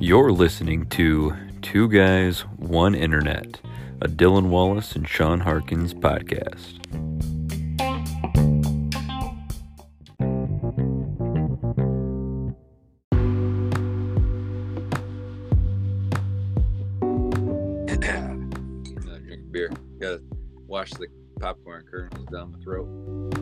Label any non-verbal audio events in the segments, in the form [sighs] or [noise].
You're listening to Two Guys, One Internet, a Dylan Wallace and Sean Harkins podcast. drink beer. Gotta wash the popcorn kernels down my throat.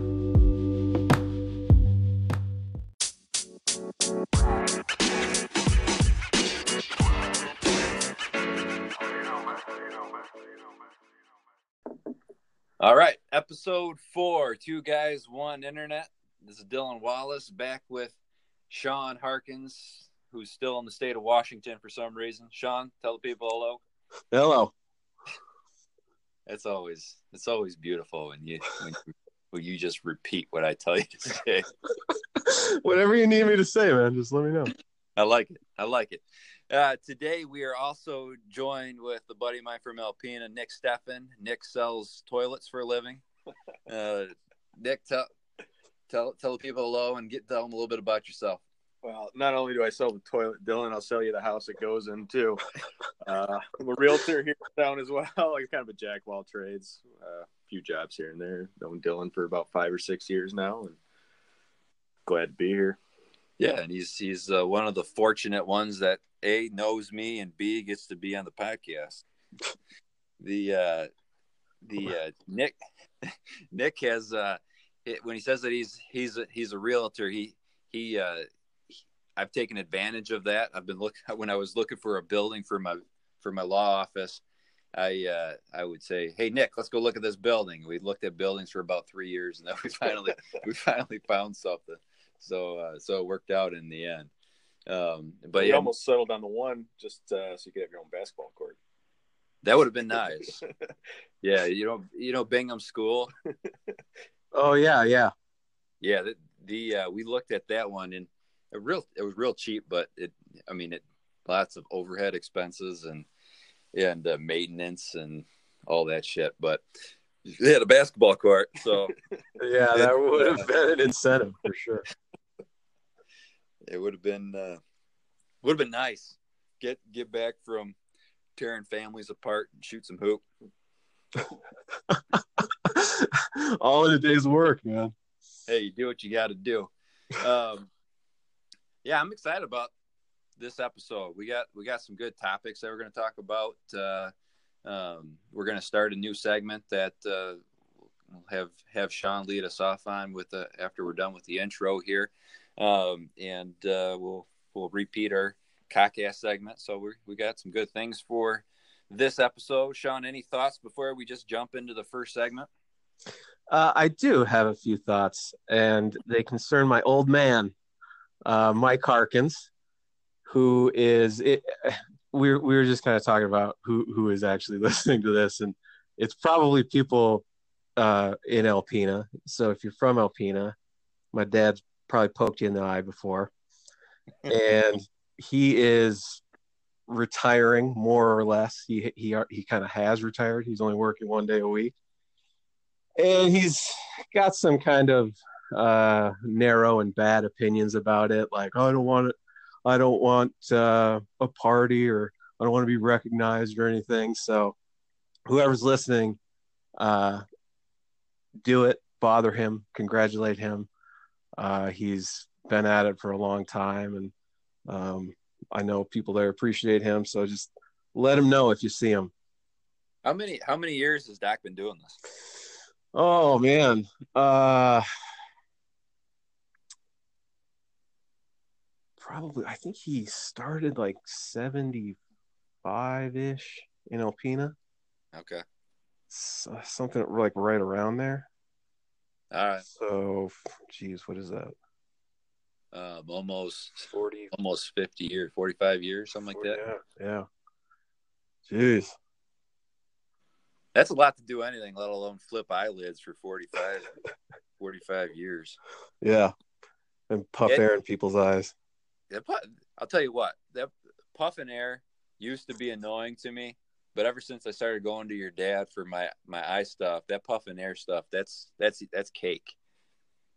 Episode four, two guys, one internet. This is Dylan Wallace back with Sean Harkins, who's still in the state of Washington for some reason. Sean, tell the people hello. Hello. It's always it's always beautiful when you when you, when you just repeat what I tell you to say. [laughs] Whatever you need me to say, man, just let me know. I like it. I like it. Uh, today we are also joined with the buddy of mine from Alpena, Nick Steffen. Nick sells toilets for a living. Uh, Nick, tell tell tell the people hello and get tell them a little bit about yourself. Well, not only do I sell the toilet, Dylan, I'll sell you the house it goes in too. Uh, I'm a realtor here in town as well. [laughs] I'm kind of a jack of all trades. Uh, a few jobs here and there. Known Dylan for about five or six years now, and glad to be here. Yeah, and he's he's uh, one of the fortunate ones that a knows me and b gets to be on the podcast. The uh, the uh, Nick [laughs] Nick has uh, it, when he says that he's he's a, he's a realtor. He he uh, I've taken advantage of that. I've been looking when I was looking for a building for my for my law office. I uh, I would say, "Hey Nick, let's go look at this building." We looked at buildings for about three years, and then we [laughs] finally we finally found something. So uh, so it worked out in the end. Um, but you yeah, almost settled on the one just uh, so you could have your own basketball court. That would have been nice. [laughs] yeah, you know you know Bingham School. [laughs] Oh yeah, yeah. Yeah, the, the uh, we looked at that one and it real it was real cheap, but it I mean it lots of overhead expenses and and uh, maintenance and all that shit. But they had a basketball court, so [laughs] Yeah, that would have been an incentive for sure. it would have been uh, would have been nice. Get get back from tearing families apart and shoot some hoop. [laughs] All in a day's work, man. Hey, you do what you got to do. Um, yeah, I'm excited about this episode. We got we got some good topics that we're going to talk about. Uh, um, we're going to start a new segment that uh, we'll have have Sean lead us off on with the, after we're done with the intro here, um, and uh, we'll we'll repeat our cockass segment. So we we got some good things for this episode. Sean, any thoughts before we just jump into the first segment? Uh, I do have a few thoughts, and they concern my old man, uh, Mike Harkins, who is it. We were, we were just kind of talking about who who is actually [laughs] listening to this, and it's probably people uh, in Alpena. So if you're from Alpena, my dad's probably poked you in the eye before, [laughs] and he is retiring more or less. He he he kind of has retired. He's only working one day a week, and he's got some kind of uh, narrow and bad opinions about it. Like "Oh, I don't want it. I don't want uh, a party, or I don't want to be recognized or anything. So whoever's listening, uh, do it. Bother him. Congratulate him. Uh, he's been at it for a long time, and um, I know people there appreciate him. So just let him know if you see him. How many how many years has Dak been doing this? Oh man, uh, probably. I think he started like seventy-five ish in Alpena, Okay, so, something like right around there. all right, So, geez, what is that? Um, almost Forty. almost fifty years, forty five years, something like that. Yeah, yeah. Jeez. That's a lot to do anything, let alone flip eyelids for 45, [laughs] 45 years. Yeah, and puff It- air in people's eyes. That pu- I'll tell you what, that puff and air used to be annoying to me, but ever since I started going to your dad for my my eye stuff, that puff and air stuff, that's that's that's cake.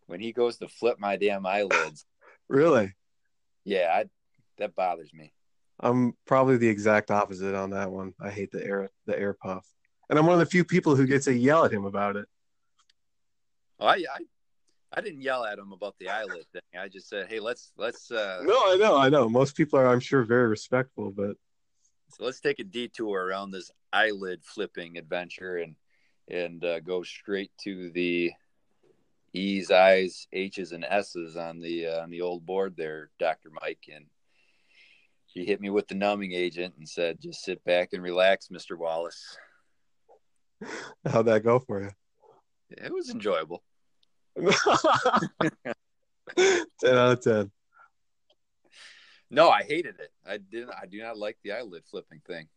When he goes to flip my damn eyelids, Really? Yeah, I, that bothers me. I'm probably the exact opposite on that one. I hate the air the air puff, and I'm one of the few people who gets to yell at him about it. Oh, I, I I didn't yell at him about the eyelid thing. I just said, "Hey, let's let's uh, No, I know, I know. Most people are, I'm sure, very respectful, but so let's take a detour around this eyelid flipping adventure and and uh, go straight to the E's, I's, H's, and S's on the uh, on the old board there, Doctor Mike, and he hit me with the numbing agent and said, "Just sit back and relax, Mister Wallace." [laughs] how'd that go for you? It was enjoyable. [laughs] 10 out of 10. No, I hated it. I didn't. I do not like the eyelid flipping thing.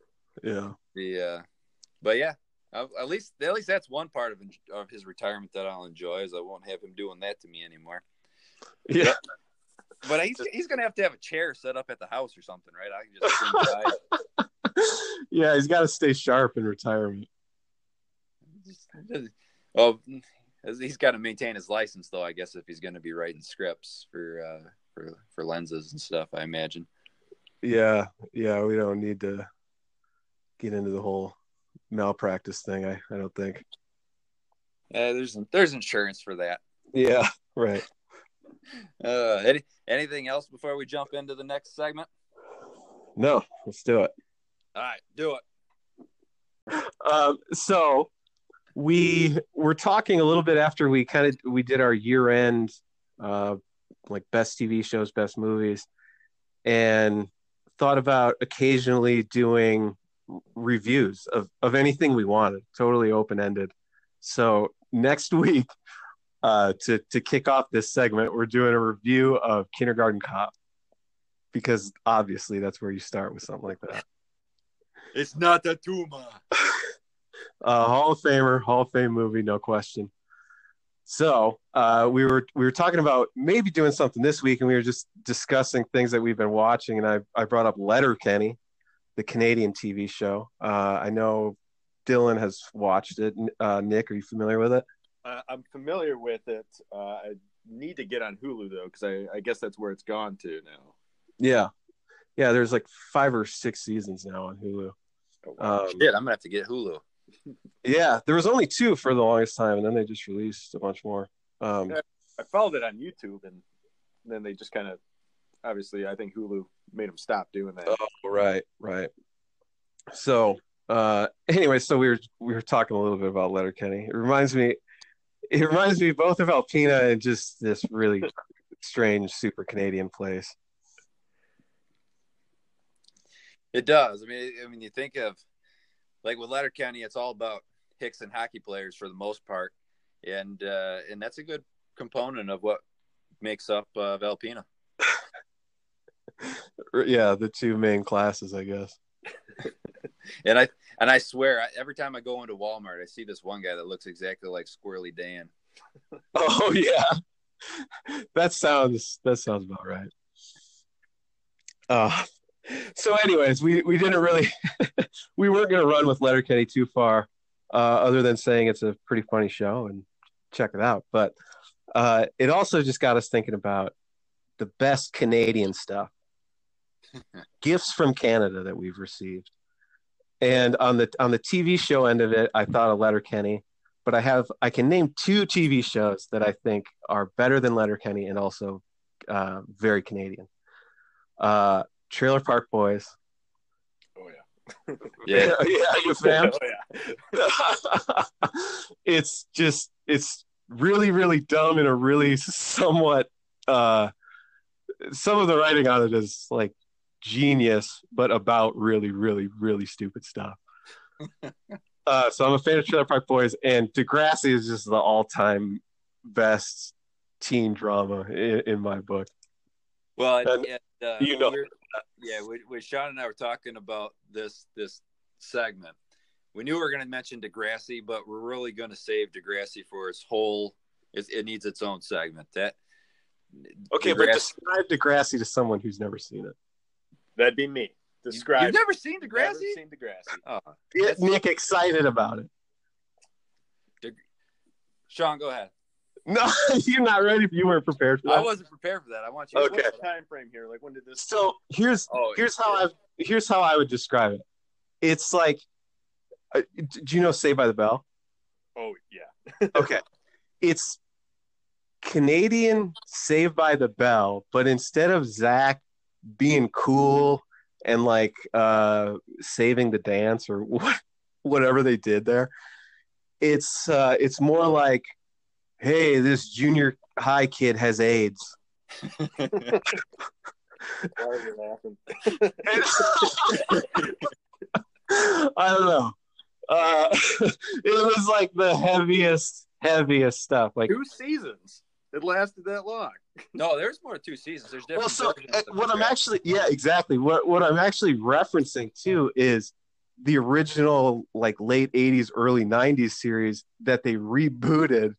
Yeah. The uh, but yeah, at least at least that's one part of of his retirement that I'll enjoy is I won't have him doing that to me anymore. Yeah. But he's he's gonna have to have a chair set up at the house or something, right? I can just [laughs] yeah, he's got to stay sharp in retirement. [laughs] Oh, he's got to maintain his license though. I guess if he's going to be writing scripts for uh, for for lenses and stuff, I imagine. Yeah, yeah, we don't need to get into the whole malpractice thing. I, I don't think. Uh, there's there's insurance for that. Yeah, right. [laughs] Uh, any, anything else before we jump into the next segment? No, let's do it. All right, do it. Um, so we were talking a little bit after we kind of we did our year end uh, like best TV shows, best movies, and thought about occasionally doing reviews of of anything we wanted, totally open ended. So next [laughs] week, uh, to to kick off this segment, we're doing a review of Kindergarten Cop because obviously that's where you start with something like that. [laughs] It's not a tumor. [laughs] uh, Hall of Famer, Hall of Fame movie, no question. So uh, we were we were talking about maybe doing something this week, and we were just discussing things that we've been watching. And I I brought up Letterkenny, the Canadian TV show. Uh, I know Dylan has watched it. Uh, Nick, are you familiar with it? Uh, I'm familiar with it. Uh, I need to get on Hulu though, because I, I guess that's where it's gone to now. Yeah, yeah. There's like five or six seasons now on Hulu. Oh, wow. Um, Shit, I'm gonna have to get Hulu. [laughs] yeah, there was only two for the longest time, and then they just released a bunch more. Um, I followed it on YouTube, and then they just kind of, obviously, I think Hulu made him stop doing that. Oh, right, right. So, uh, [laughs] anyway, so we were we were talking a little bit about Letterkenny. It reminds me, it reminds me both of Alpena and just this really strange, super Canadian place. It does. I mean, I mean, you think of like with Letterkenny, it's all about Hicks and hockey players for the most part, and uh, and that's a good component of what makes up uh, Valpina. [laughs] [laughs] Yeah, the two main classes, I guess. [laughs] And I and I swear, I, every time I go into Walmart, I see this one guy that looks exactly like Squirrely Dan. [laughs] Oh yeah, that sounds that sounds about right. Uh, so, anyways, we we didn't really we weren't going to run with Letterkenny too far, uh, other than saying it's a pretty funny show and check it out. But uh, it also just got us thinking about the best Canadian stuff, gifts from Canada that we've received. And on the on the TV show end of it, I thought of Letterkenny, but I have I can name two TV shows that I think are better than Letterkenny and also uh, very Canadian. Uh, Trailer Park Boys. Oh yeah, [laughs] Yeah, [laughs] yeah, you fan? oh yeah. [laughs] it's just it's really really dumb in a really somewhat uh some of the writing on it is like genius but about really really really stupid stuff [laughs] uh so i'm a fan of trailer park boys and degrassi is just the all-time best teen drama in, in my book Well, And and, uh, you know- we're- yeah, when, when Sean and I were talking about this this segment, we knew we were going to mention Degrassi, but we're really going to save Degrassi for its whole. It, it needs its own segment. That okay but describe degrassi to someone who's never seen it That'd be me. Describe. You've never seen Never Degrassi? seen Degrassi. Oh, get nick excited about it Sean, go ahead. No, [laughs] you're not ready. If you weren't prepared for that. I wasn't prepared for that. I want you. Okay. What's the time frame here? Like when did this? So here's Oh, here's how I here's how I would describe it. It's like, uh, do you know Saved by the Bell? Oh yeah. [laughs] Okay, it's Canadian Saved by the Bell, but instead of Zach being cool and like uh, saving the dance or [laughs] what, whatever they did there, it's uh, it's more like, hey, this junior high kid has AIDS. [laughs] I don't know. Uh, [laughs] it was like the heaviest, heaviest stuff. Like, Two seasons. It lasted that long. No, there's more than two seasons. There's different. well, so uh, what I'm actually, yeah, exactly. What what I'm actually referencing too is the original, like late '80s, early '90s series that they rebooted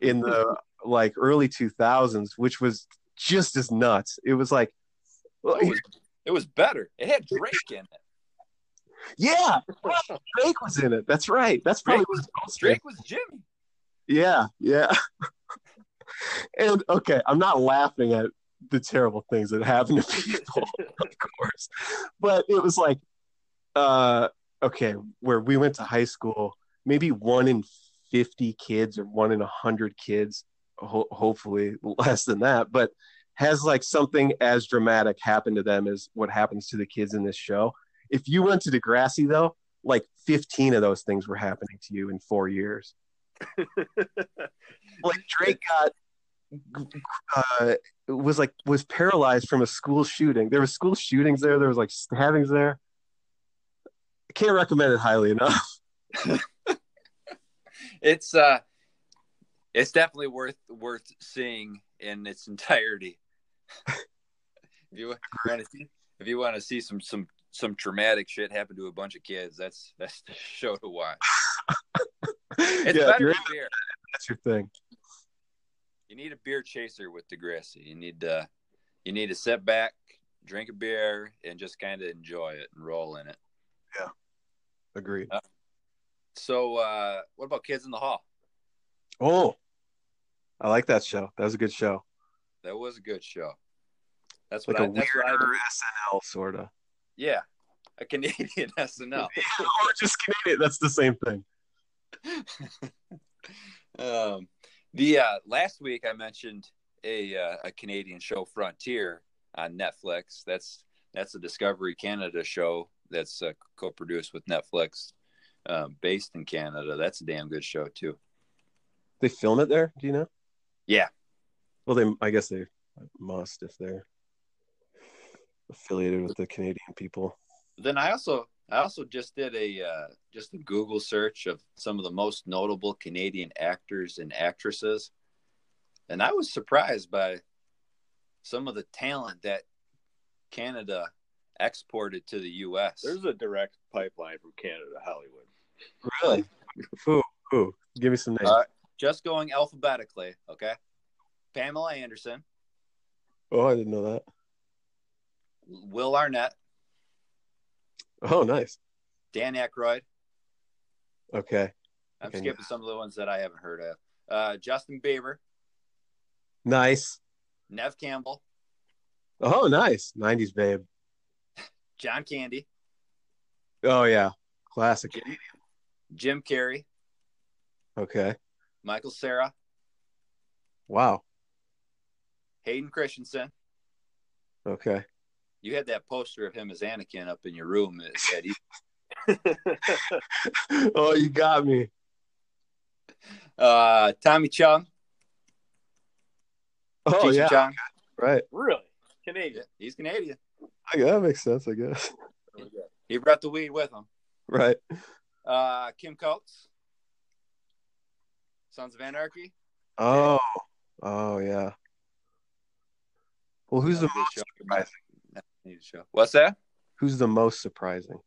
in the [laughs] like early 2000s, which was just as nuts. It was like, well, it was, it was better. It had Drake in it. yeah, Drake was in it. That's right. That's probably Drake was. Drake was Jimmy. Yeah, yeah. [laughs] and okay, I'm not laughing at the terrible things that happen to people, [laughs] of course. But it was like uh okay, where we went to high school, maybe one in 50 kids or one in 100 kids, ho- hopefully less than that, but has like something as dramatic happen to them as what happens to the kids in this show. If you went to Degrassi though, like 15 of those things were happening to you in 4 years [laughs] like Drake got uh was like was paralyzed from a school shooting. There were school shootings there. There was like stabbings there. I can't recommend it highly enough. [laughs] It's uh, it's definitely worth worth seeing in its entirety. [laughs] if you want to see, if you want to see some some some traumatic shit happen to a bunch of kids, that's that's the show to watch. [laughs] It's yeah, better than beer. that's your thing. You need a beer chaser with Degrassi. You need to you need to sit back, drink a beer, and just kind of enjoy it and roll in it. Yeah, agreed. So, uh, what about Kids in the Hall? Oh, I like that show. That was a good show. That was a good show. That's Like what a I. That's what I weirder. SNL sort of. Yeah, a Canadian [laughs] SNL. [laughs] or just Canadian. That's the same thing. [laughs] um, the uh, last week I mentioned a uh, a Canadian show, Frontier, on Netflix. That's that's a Discovery Canada show that's uh, co-produced with Netflix, uh, based in Canada. That's a damn good show too. They film it there. Do you know? Yeah. Well, they. I guess they must if they're affiliated with the Canadian people. Then I also I also just did a uh, just a Google search of some of the most notable Canadian actors and actresses, and I was surprised by some of the talent that Canada exported to the U.S. There's a direct pipeline from Canada to Hollywood. Really? Who? Who? Give me some names. Uh, just going alphabetically, okay? Pamela Anderson, oh, I didn't know that. Will Arnett, Oh, nice. Dan Aykroyd. Okay. I'm Okay. skipping some of the ones that I haven't heard of. Uh, Justin Bieber, Nice. Neve Campbell, Oh, nice. 90s babe. [laughs] John Candy, Oh, yeah. Classic. Jim Carrey, Okay. Michael Cera, Wow. Hayden Christensen. Okay. You had that poster of him as Anakin up in your room. It [laughs] oh, you got me. uh, Tommy Chong, Oh, Cheech yeah. Chong. Right. really? Canadian. Yeah, he's Canadian. I, that makes sense, I guess. He brought the weed with him. Right. Uh, Kim Coates, Sons of Anarchy. Oh. Oh, yeah. Well, who's the most surprising? Need to show. What's that? Who's the most surprising?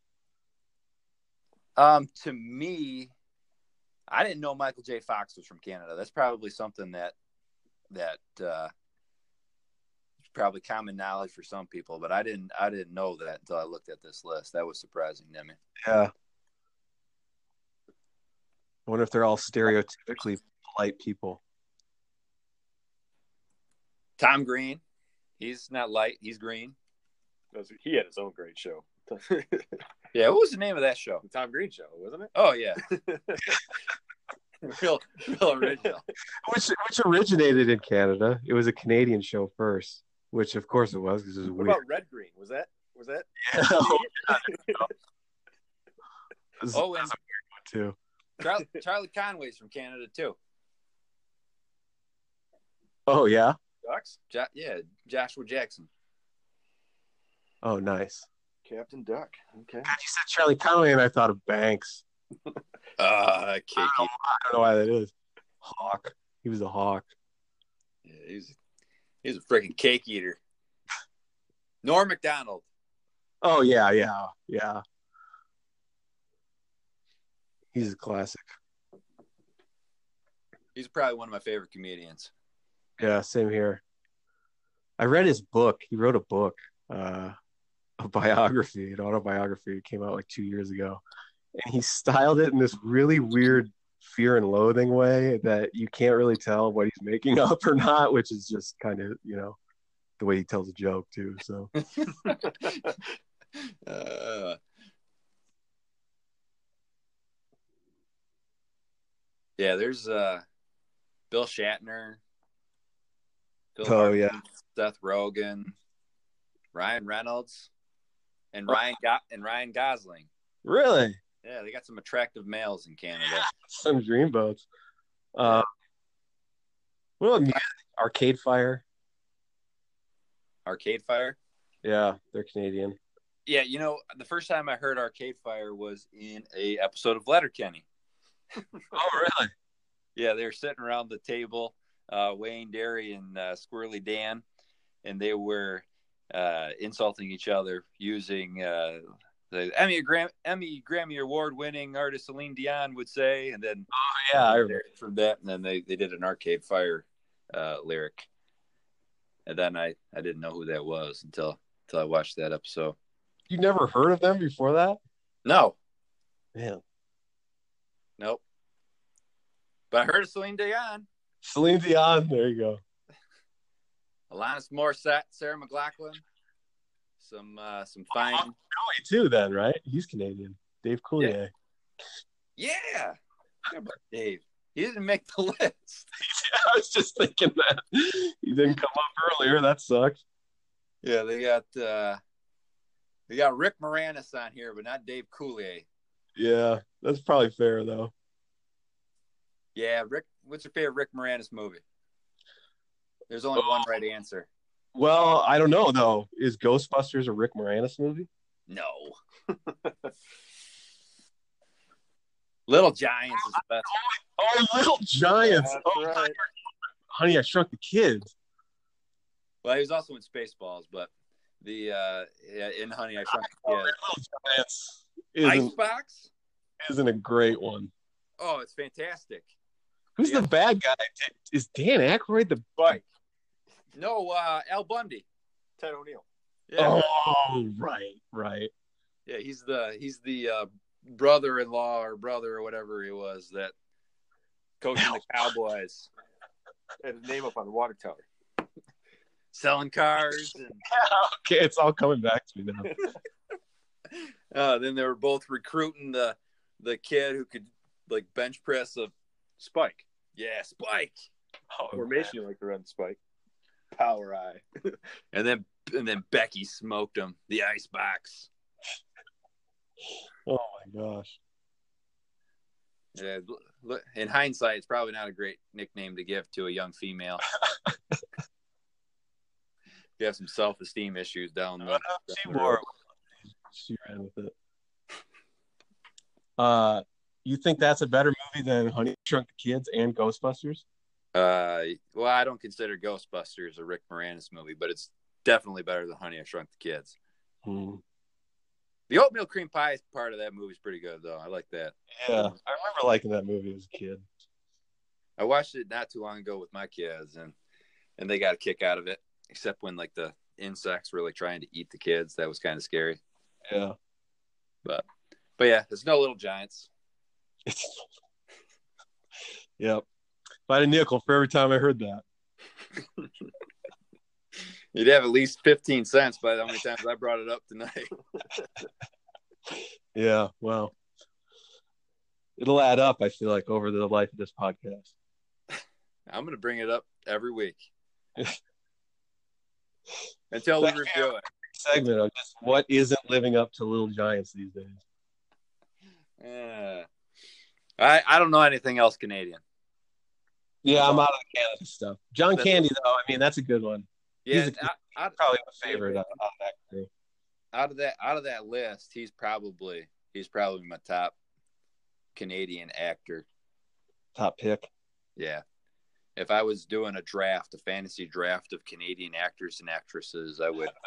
Um, to me, I didn't know Michael J. Fox was from Canada. That's probably something that that uh, probably common knowledge for some people, but I didn't. I didn't know that until I looked at this list. That was surprising to me. Yeah. I wonder if they're all stereotypically polite people. Tom Green. He's not light. He's green. Those- He had his own great show. [laughs] Yeah. What was the name of that show? the Tom Green show, wasn't it? Oh yeah, [laughs] [laughs] real, real original. which which originated in Canada. It was a Canadian show first, which of course it was because it was What weird. about Red Green? Was that was that? Oh, and oh, too. Charlie, Charlie Conway's from Canada too. Oh yeah. Ducks? Jo- yeah, Joshua Jackson. Oh nice. Captain Duck. Okay. God, you said Charlie Conway, and I thought of Banks. [laughs] Uh, I don't, know, I don't know why that is. Hawk. He was a hawk. Yeah, he's he's a freaking cake eater. Norm Macdonald. Oh yeah, yeah, yeah. He's a classic. He's probably one of my favorite comedians. Yeah, same here. I read his book. He wrote a book, uh, [laughs] a biography, an autobiography. It came out like two years ago, and he styled it in this really weird fear and loathing way that you can't really tell what he's making [laughs] up or not, which is just kind of you know the way he tells a joke too. So [laughs] Uh, yeah, there's uh, Bill Shatner. Bill Oh, Hartman, yeah. Seth Rogen, Ryan Reynolds, and Ryan Go- and Ryan Gosling. really, Yeah, they got some attractive males in Canada. [laughs] some dreamboats. Uh, what about music? Arcade Fire? Arcade Fire. Yeah, they're Canadian. Yeah, you know, the first time I heard Arcade Fire was in a episode of Letterkenny. [laughs] Oh, really? Yeah, they were sitting around the table, uh, Wayne Daryl and uh, Squirrely Dan, and they were uh, insulting each other using uh, the Emmy Gram- Emmy Grammy Award winning artist Celine Dion would say, and then Yeah, I remember. from that, and then they, they did an Arcade Fire uh, lyric, and then I, I didn't know who that was until until I watched that episode. You never heard of them before that? No, Man, nope. But I heard of Celine Dion, Celine Dion. There you go. Alanis Morissette, Sarah McLachlan, some uh, some fine. Joey too, then, right? He's Canadian. Dave Coulier. Yeah. How about Dave? He didn't make the [laughs] list. [laughs] I was just thinking that he didn't come up earlier. That sucks. Yeah, they got uh they got Rick Moranis on here, but not Dave Coulier. Yeah, that's probably fair though. Yeah, Rick what's your favorite Rick Moranis movie? There's only one right answer. Well, I don't know though. Is Ghostbusters a Rick Moranis movie? No. [laughs] Little Giants is the best. Oh, Little Giants. That's oh, right. Honey, I Shrunk the Kids. Well, he was also in Spaceballs, but the uh yeah, in Honey I Shrunk the Kids. Little Giants isn't, Icebox? isn't a great one. Oh, it's fantastic. Who's Yeah. the bad guy? Is Dan Aykroyd the? Spike. No, uh Al Bundy. Ted O'Neill. Yeah. Oh, right, right. Yeah, he's the he's the uh, brother-in-law or brother or whatever he was that coaching the Cowboys, Had his name up on the water tower. [laughs] selling cars, and [laughs] Okay, it's all coming back to me now. [laughs] uh, then they were both recruiting the the kid who could like bench press a Spike. yeah Spike, Oh, Formation you like to run Spike. Power I. [laughs] and then and then Becky smoked him the ice box. Oh my gosh. Yeah, in hindsight, it's probably not a great nickname to give to a young female. [laughs] you have some self-esteem issues down the. She wore. She ran with it. Uh, you think that's a better movie than Honey Shrunk the Kids and Ghostbusters? Uh, well, I don't consider Ghostbusters a Rick Moranis movie, but it's definitely better than Honey I Shrunk the Kids. Hmm. The oatmeal cream pie part of that movie is pretty good, though. I like that. Yeah, I remember liking that movie as a kid. I watched it not too long ago with my kids, and and they got a kick out of it. Except when like the insects were like trying to eat the kids, that was kind of scary. Yeah. But but yeah, there's no little giants. [laughs] Yep. If a nickel for every time I heard that. [laughs] You'd have at least 15 cents by how many times I brought it up tonight. [laughs] Yeah, well, it'll add up. I feel like over the life of this podcast. I'm going to bring it up every week [laughs] until we review it. Segment of just what isn't living up to Little Giants these days. Yeah. I I don't know anything else Canadian. Yeah, I'm out of the Canada stuff. John That's- Candy, though, I mean, that's a good one. Yeah, He's a- out, out, Probably my favorite out out of that crew. out of that out of that list, he's probably he's probably my top Canadian actor. Top pick. Yeah. If I was doing a draft, a fantasy draft of Canadian actors and actresses, I would. [laughs]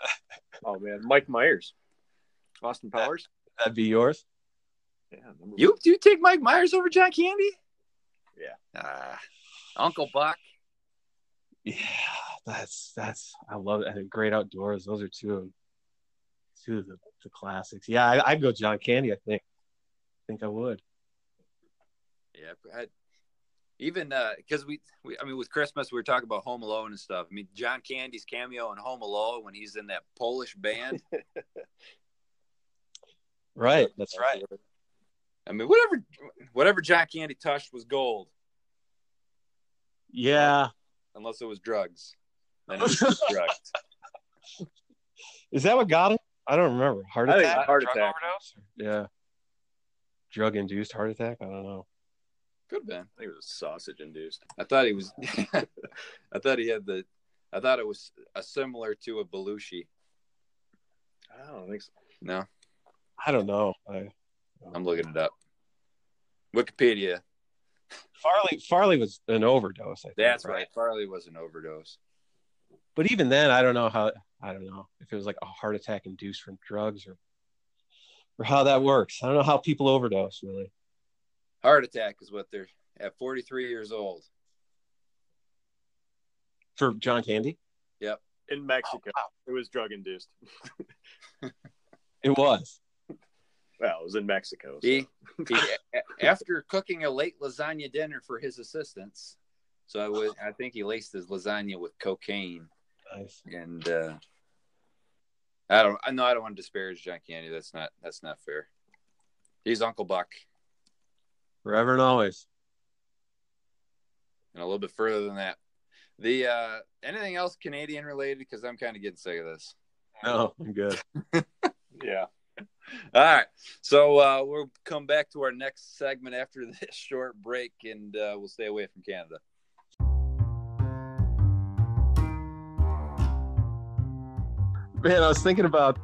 Oh man, Mike Myers, Austin Powers. That'd be yours. Yeah, number You do you take Mike Myers over John Candy? Yeah. Ah, Uncle Buck. Yeah, that's that's I love it. Great outdoors. Those are two of two of the, the classics. Yeah, I, I'd go John Candy. I think. I think I would. Yeah, I, even uh, because we, we, I mean, with Christmas we were talking about Home Alone and stuff. I mean, John Candy's cameo in Home Alone when he's in that Polish band. [laughs] Right. That's right. I mean, whatever, whatever John Candy touched was gold, Yeah. unless it was drugs. Then it [laughs] was just drugs. Is that what got him? I don't remember. Heart I think attack. heart Drug attack. overdose. Yeah. Drug induced heart attack. I don't know. Could have been. I think it was sausage induced. I thought he was. [laughs] I thought he had the. I thought it was a similar to a Belushi. I don't think so. No, I don't know. I, I'm looking it up. Wikipedia. Farley Farley was an overdose. I think, That's right. Farley was an overdose. But even then, I don't know how. I don't know if it was like a heart attack induced from drugs or or how that works. I don't know how people overdose really. Heart attack is what they're at 43 years old. For John Candy, Yep. In Mexico, Oh, wow. it was drug induced. [laughs] it was. Well, it was in Mexico. so- He, he [laughs] after cooking a late lasagna dinner for his assistants. So I would, I think he laced his lasagna with cocaine, Nice. and uh, I don't, I know I don't want to disparage John Candy. That's not, that's not fair. He's Uncle Buck, Forever and always. and a little bit further than that. The uh, anything else Canadian related? Because I'm kind of getting sick of this. No, I'm good. [laughs] yeah. [laughs] All right, so uh, we'll come back to our next segment after [laughs] this short break, and uh, we'll stay away from Canada. Man, I was thinking about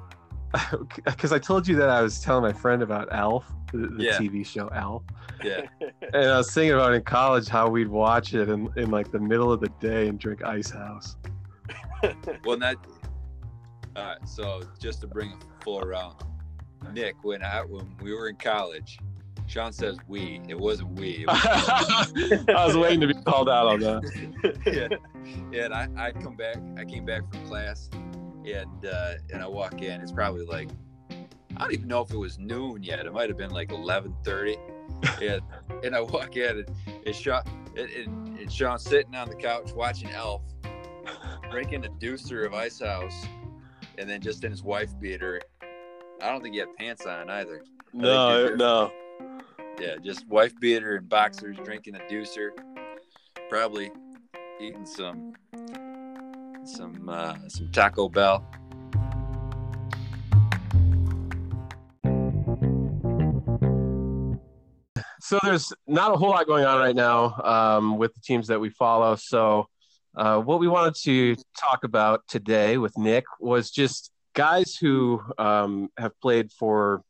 [laughs] because I told you that I was telling my friend about Alf, the, the Yeah. TV show Alf, Yeah, and I was thinking about in college how we'd watch it in, in like the middle of the day and drink Ice House. well, not. All right, so just to bring it full around, Nick, when I when we were in college, Sean says we. It wasn't we. It was [laughs] I was waiting to be called out on that. [laughs] yeah. yeah, and I, I come back. I came back from class, and uh, and I walk in. It's probably like I don't even know if it was noon yet. It might have been like eleven thirty. [laughs] And and I walk in, and it's Sean. And, and, and Sean sitting on the couch watching Alf, drinking a deucer of Ice House, and then just in his wife beater. I don't think he had pants on either. No, no. Yeah, just wife beater and boxers, drinking a deucer, probably eating some some uh, some Taco Bell. So there's not a whole lot going on right now um, with the teams that we follow. So uh, what we wanted to talk about today with Nick was just guys who um, have played for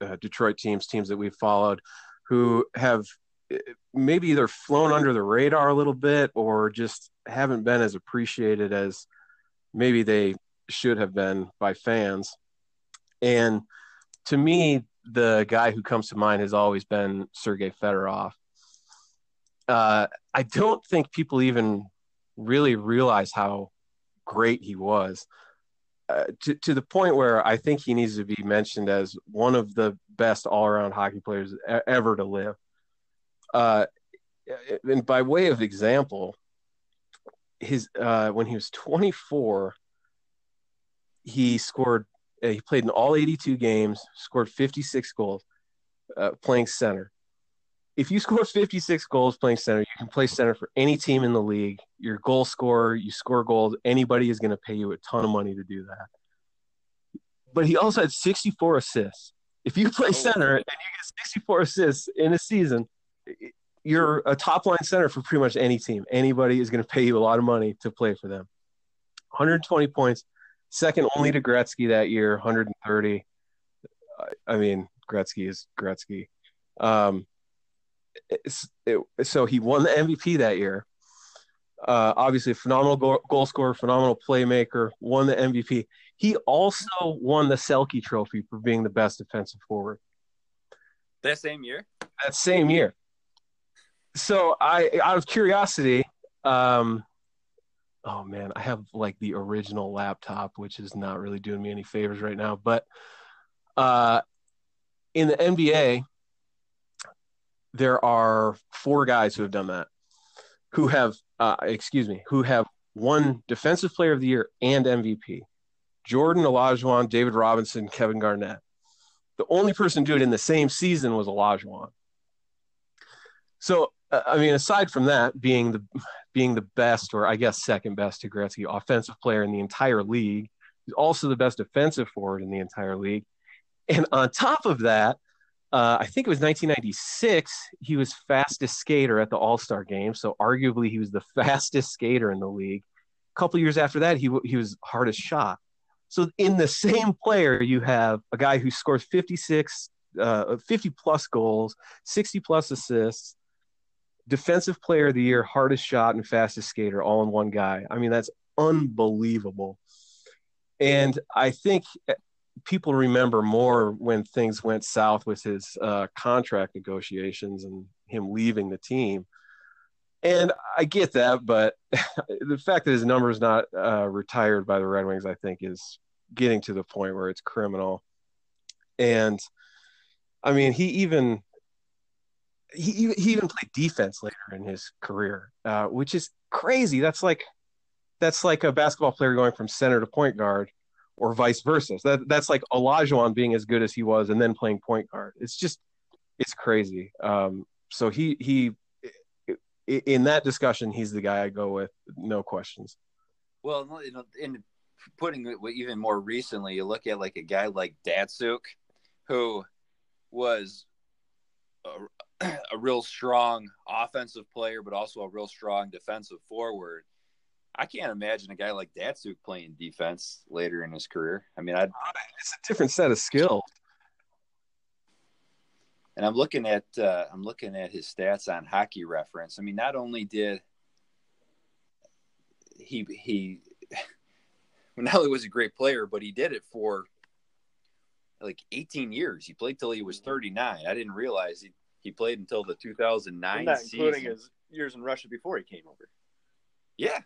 uh, Detroit teams, teams that we've followed, who have uh, maybe either flown under the radar a little bit or just haven't been as appreciated as maybe they should have been by fans. And to me, the guy who comes to mind has always been Sergei Fedorov. Uh, I don't think people even really realize how great he was. Uh, to, to the point where I think he needs to be mentioned as one of the best all around hockey players ever to live. Uh, and by way of example, his uh, when he was 24, he scored. uh, He played in all 82 games, scored 56 goals, uh, playing center. If you score 56 goals playing center, you can play center for any team in the league. You're a goal scorer, you score goals. Anybody is going to pay you a ton of money to do that. But he also had 64 assists. If you play center and you get 64 assists in a season, you're a top line center for pretty much any team. Anybody is going to pay you a lot of money to play for them. 120 points, second only to Gretzky that year, 130. I mean, Gretzky is Gretzky. Um, it, so he won the MVP that year. Uh, obviously, a phenomenal goal, goal scorer, phenomenal playmaker, won the MVP. He also won the Selke Trophy for being the best defensive forward That same year? that same year. So I, out of curiosity, um, oh man, I have like the original laptop, which is not really doing me any favors right now. But uh, in the NBA, there are four guys who have done that, who have, uh, excuse me, who have won Defensive Player of the Year and MVP. Jordan, Olajuwon, David Robinson, Kevin Garnett. The only person to do it in the same season was Olajuwon. So, uh, I mean, aside from that, being the being the best, or I guess second best to Gretzky, offensive player in the entire league, he's also the best defensive forward in the entire league. And on top of that, uh, I think it was 1996. He was fastest skater at the All Star game, so arguably he was the [laughs] fastest skater in the league. A couple years after that, he he was hardest shot. So in the same player, you have a guy who scores 56, uh, 50 plus goals, 60 plus assists, defensive player of the year, hardest shot, and fastest skater all in one guy. I mean, that's unbelievable. And I think people remember more when things went south with his uh, contract negotiations and him leaving the team. And I get that, but [laughs] the fact that his number is not uh, retired by the Red Wings, I think, is getting to the point where it's criminal. And I mean, he even he he even played defense later in his career, uh, which is crazy. That's like that's like a basketball player going from center to point guard, or vice versa. So that that's like Olajuwon being as good as he was and then playing point guard. It's just it's crazy. Um, so he he in that discussion, he's the guy I go with, no questions. Well, you know, in putting it even more recently, you look at like a guy like Datsyuk, who was a, [clears throat] a real strong offensive player, but also a real strong defensive forward. I can't imagine a guy like Datsyuk playing defense later in his career. I mean, I It's a different set of skills. and I'm looking at uh, I'm looking at his stats on Hockey Reference. I mean, not only did he he [laughs] not only was a great player, but he did it for like 18 years. He played till he was 39. I didn't realize he he played until the 2009 And not including season. his years in Russia before he came over. Yeah,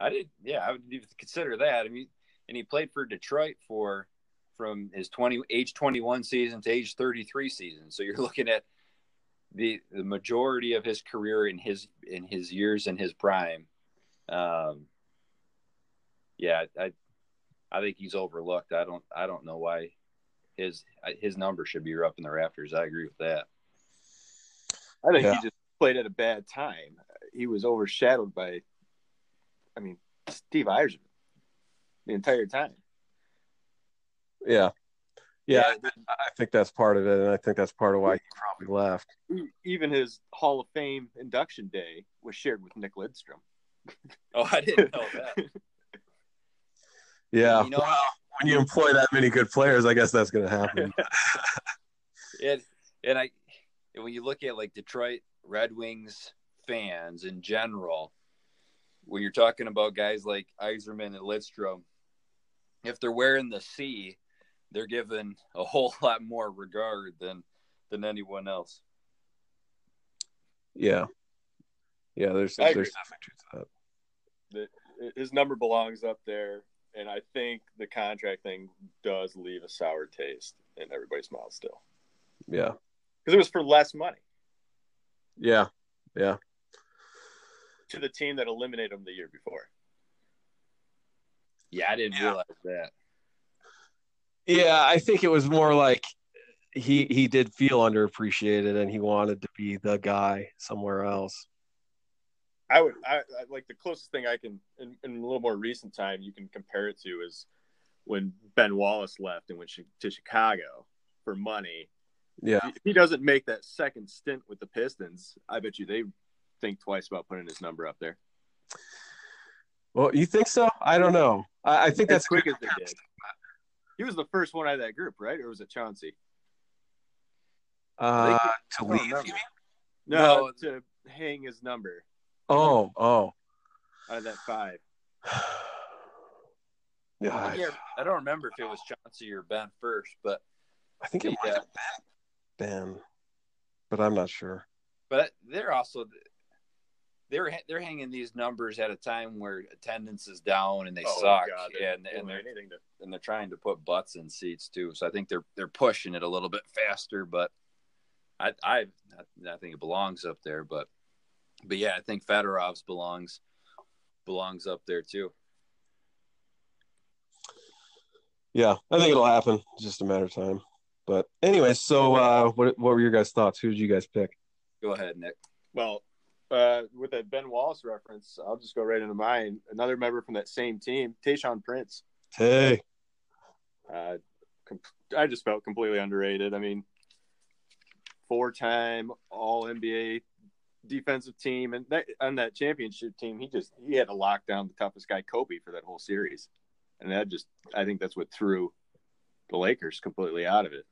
I did. Yeah, I would even consider that. I mean, and he played for Detroit for from his 20 age 21 season to age 33 season. So you're [laughs] looking at the the majority of his career in his in his years in his prime. Um, yeah, I I think he's overlooked. I don't I don't know why his his number should be up in the rafters. I agree with that. I think Yeah. he just played at a bad time. He was overshadowed by, I mean, Steve Yzerman the entire time. Yeah. Yeah, I, I think that's part of it, and I think that's part of why he probably left. Even his Hall of Fame induction day was shared with Nick Lidstrom. Oh, I didn't know that. [laughs] Yeah, You know- well, when you employ that many good players, I guess that's going to happen. [laughs] [laughs] and and I and when you look at like Detroit Red Wings fans in general, when you're talking about guys like Yzerman and Lidstrom, if they're wearing the C, they're given a whole [laughs] lot more regard than than anyone else. yeah, yeah. There's I there's agree. definitely truth to that. His number belongs up there, and I think the contract thing does leave a sour taste in everybody's mouth still Yeah, because it was for less money yeah, yeah. To the team that eliminated him the year before. Yeah, I didn't Yeah. realize that. Yeah, I think it was more like he he did feel underappreciated and he wanted to be the guy somewhere else. I would I, I like the closest thing I can in, in, a little more recent time you can compare it to is when Ben Wallace left and went to Chicago for money. Yeah, if he doesn't make that second stint with the Pistons, I bet you they think twice about putting his number up there. Well, you think so? I don't know. I, I think as that's quick as they did. He was the first one out of that group, right? Or was it Chauncey? Uh, to leave? No, no, to hang his number. Oh, oh. Out of that five. [sighs] yeah, I, I don't remember if it was Chauncey or Ben first, but I think it might have been Ben, but I'm not sure. But they're also they're they're hanging these numbers at a time where attendance is down and they oh, suck, God, and and they're to... and they're trying to put butts in seats too. So I think they're they're pushing it a little bit faster, but I I I think it belongs up there, but but yeah, I think Fedorov's belongs belongs up there too. Yeah, I think it'll happen. It's just a matter of time. But anyway, so uh, what what were your guys' thoughts? Who did you guys pick? Go ahead, Nick. Well, uh, with that Ben Wallace reference, I'll just go right into mine. Another member from that same team, Tayshaun Prince. Hey. Uh, I just felt completely underrated. I mean, four-time All NBA defensive team, and that, on that championship team, he just he had to lock down the toughest guy, Kobe, for that whole series, and that just I think that's what threw the Lakers completely out of it.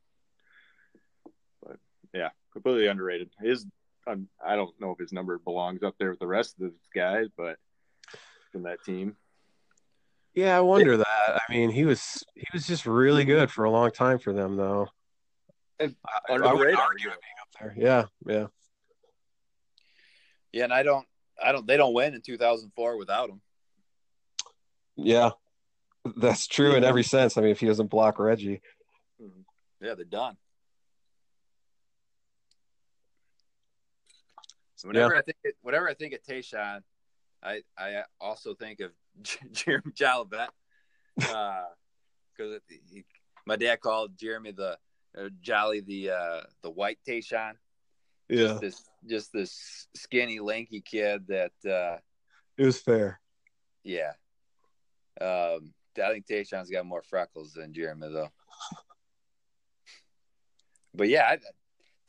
But yeah, completely underrated. His I'm, I do not know if his number belongs up there with the rest of the guys, but from that team. Yeah, I wonder that. I mean, he was he was just really good for a long time for them, though. And I, I would argue being up there. Yeah, yeah, yeah. And I don't, I don't. They don't win in 2004 without him. Yeah, that's true in every sense. I mean, if he doesn't block Reggie, yeah, they're done. Whenever yeah. I think it, whenever I think of Tayshaun, I I also think of [laughs] Jeremy Jolivet because uh, [laughs] my dad called Jeremy the uh, Jolly the uh, the white Tayshaun. Yeah, just this just this skinny, lanky kid that uh, it was fair. Yeah, um, I think Tayshaun's got more freckles than Jeremy though. [laughs] but yeah, I,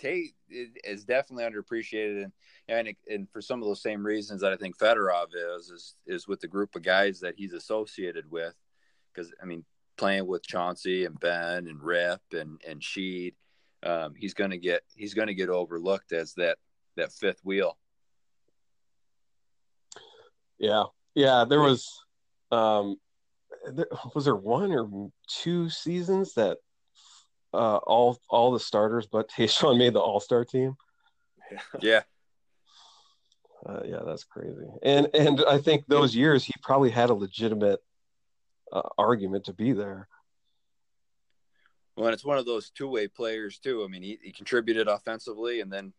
Tate is definitely underappreciated, and and and for some of those same reasons that I think Fedorov is is is with the group of guys that he's associated with, because I mean playing with Chauncey and Ben and Rip and and Sheed, um, he's gonna get he's gonna get overlooked as that that fifth wheel. Yeah, yeah. There was, um, there, was there one or two seasons that uh, all all the starters but Tayshaun made the All Star team. Yeah. Uh, yeah, that's crazy. And and I think those years he probably had a legitimate uh, argument to be there. Well, and it's one of those two way players too. I mean, he, he contributed offensively, and then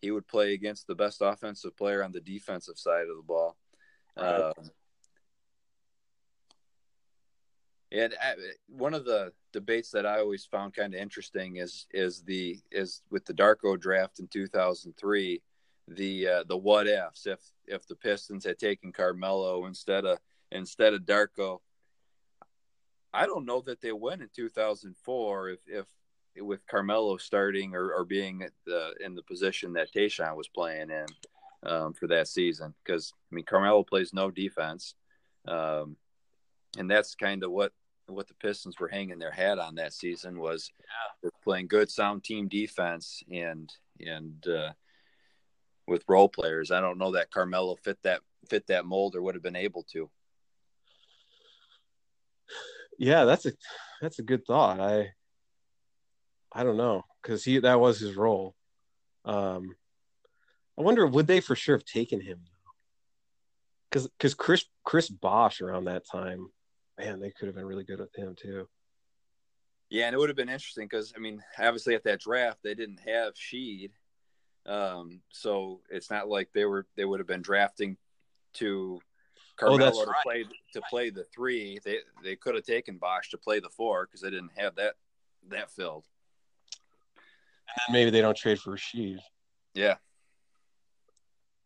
he would play against the best offensive player on the defensive side of the ball. Right. Um, and uh, one of the debates that I always found kind of interesting is is the is with the Darko draft in 2003, the uh, the what ifs if if the Pistons had taken Carmelo instead of instead of Darko. I don't know that they win in 2004 if if with Carmelo starting or, or being the, in the position that Tayshaun was playing in um, for that season because I mean Carmelo plays no defense. Um, and that's kind of what what the Pistons were hanging their hat on that season was yeah. playing good, sound team defense and and uh, with role players. I don't know that Carmelo fit that fit that mold or would have been able to. Yeah, that's a that's a good thought. I I don't know because he that was his role. Um, I wonder would they for sure have taken him because because Chris Chris Bosh around that time man, they could have been really good with him too. Yeah, and it would have been interesting because I mean, obviously at that draft they didn't have Sheed, um, so it's not like they were they would have been drafting to Carmelo that's to right. play to play the three. They they could have taken Bosh to play the four because they didn't have that that filled. And maybe they don't trade for Sheed. Yeah,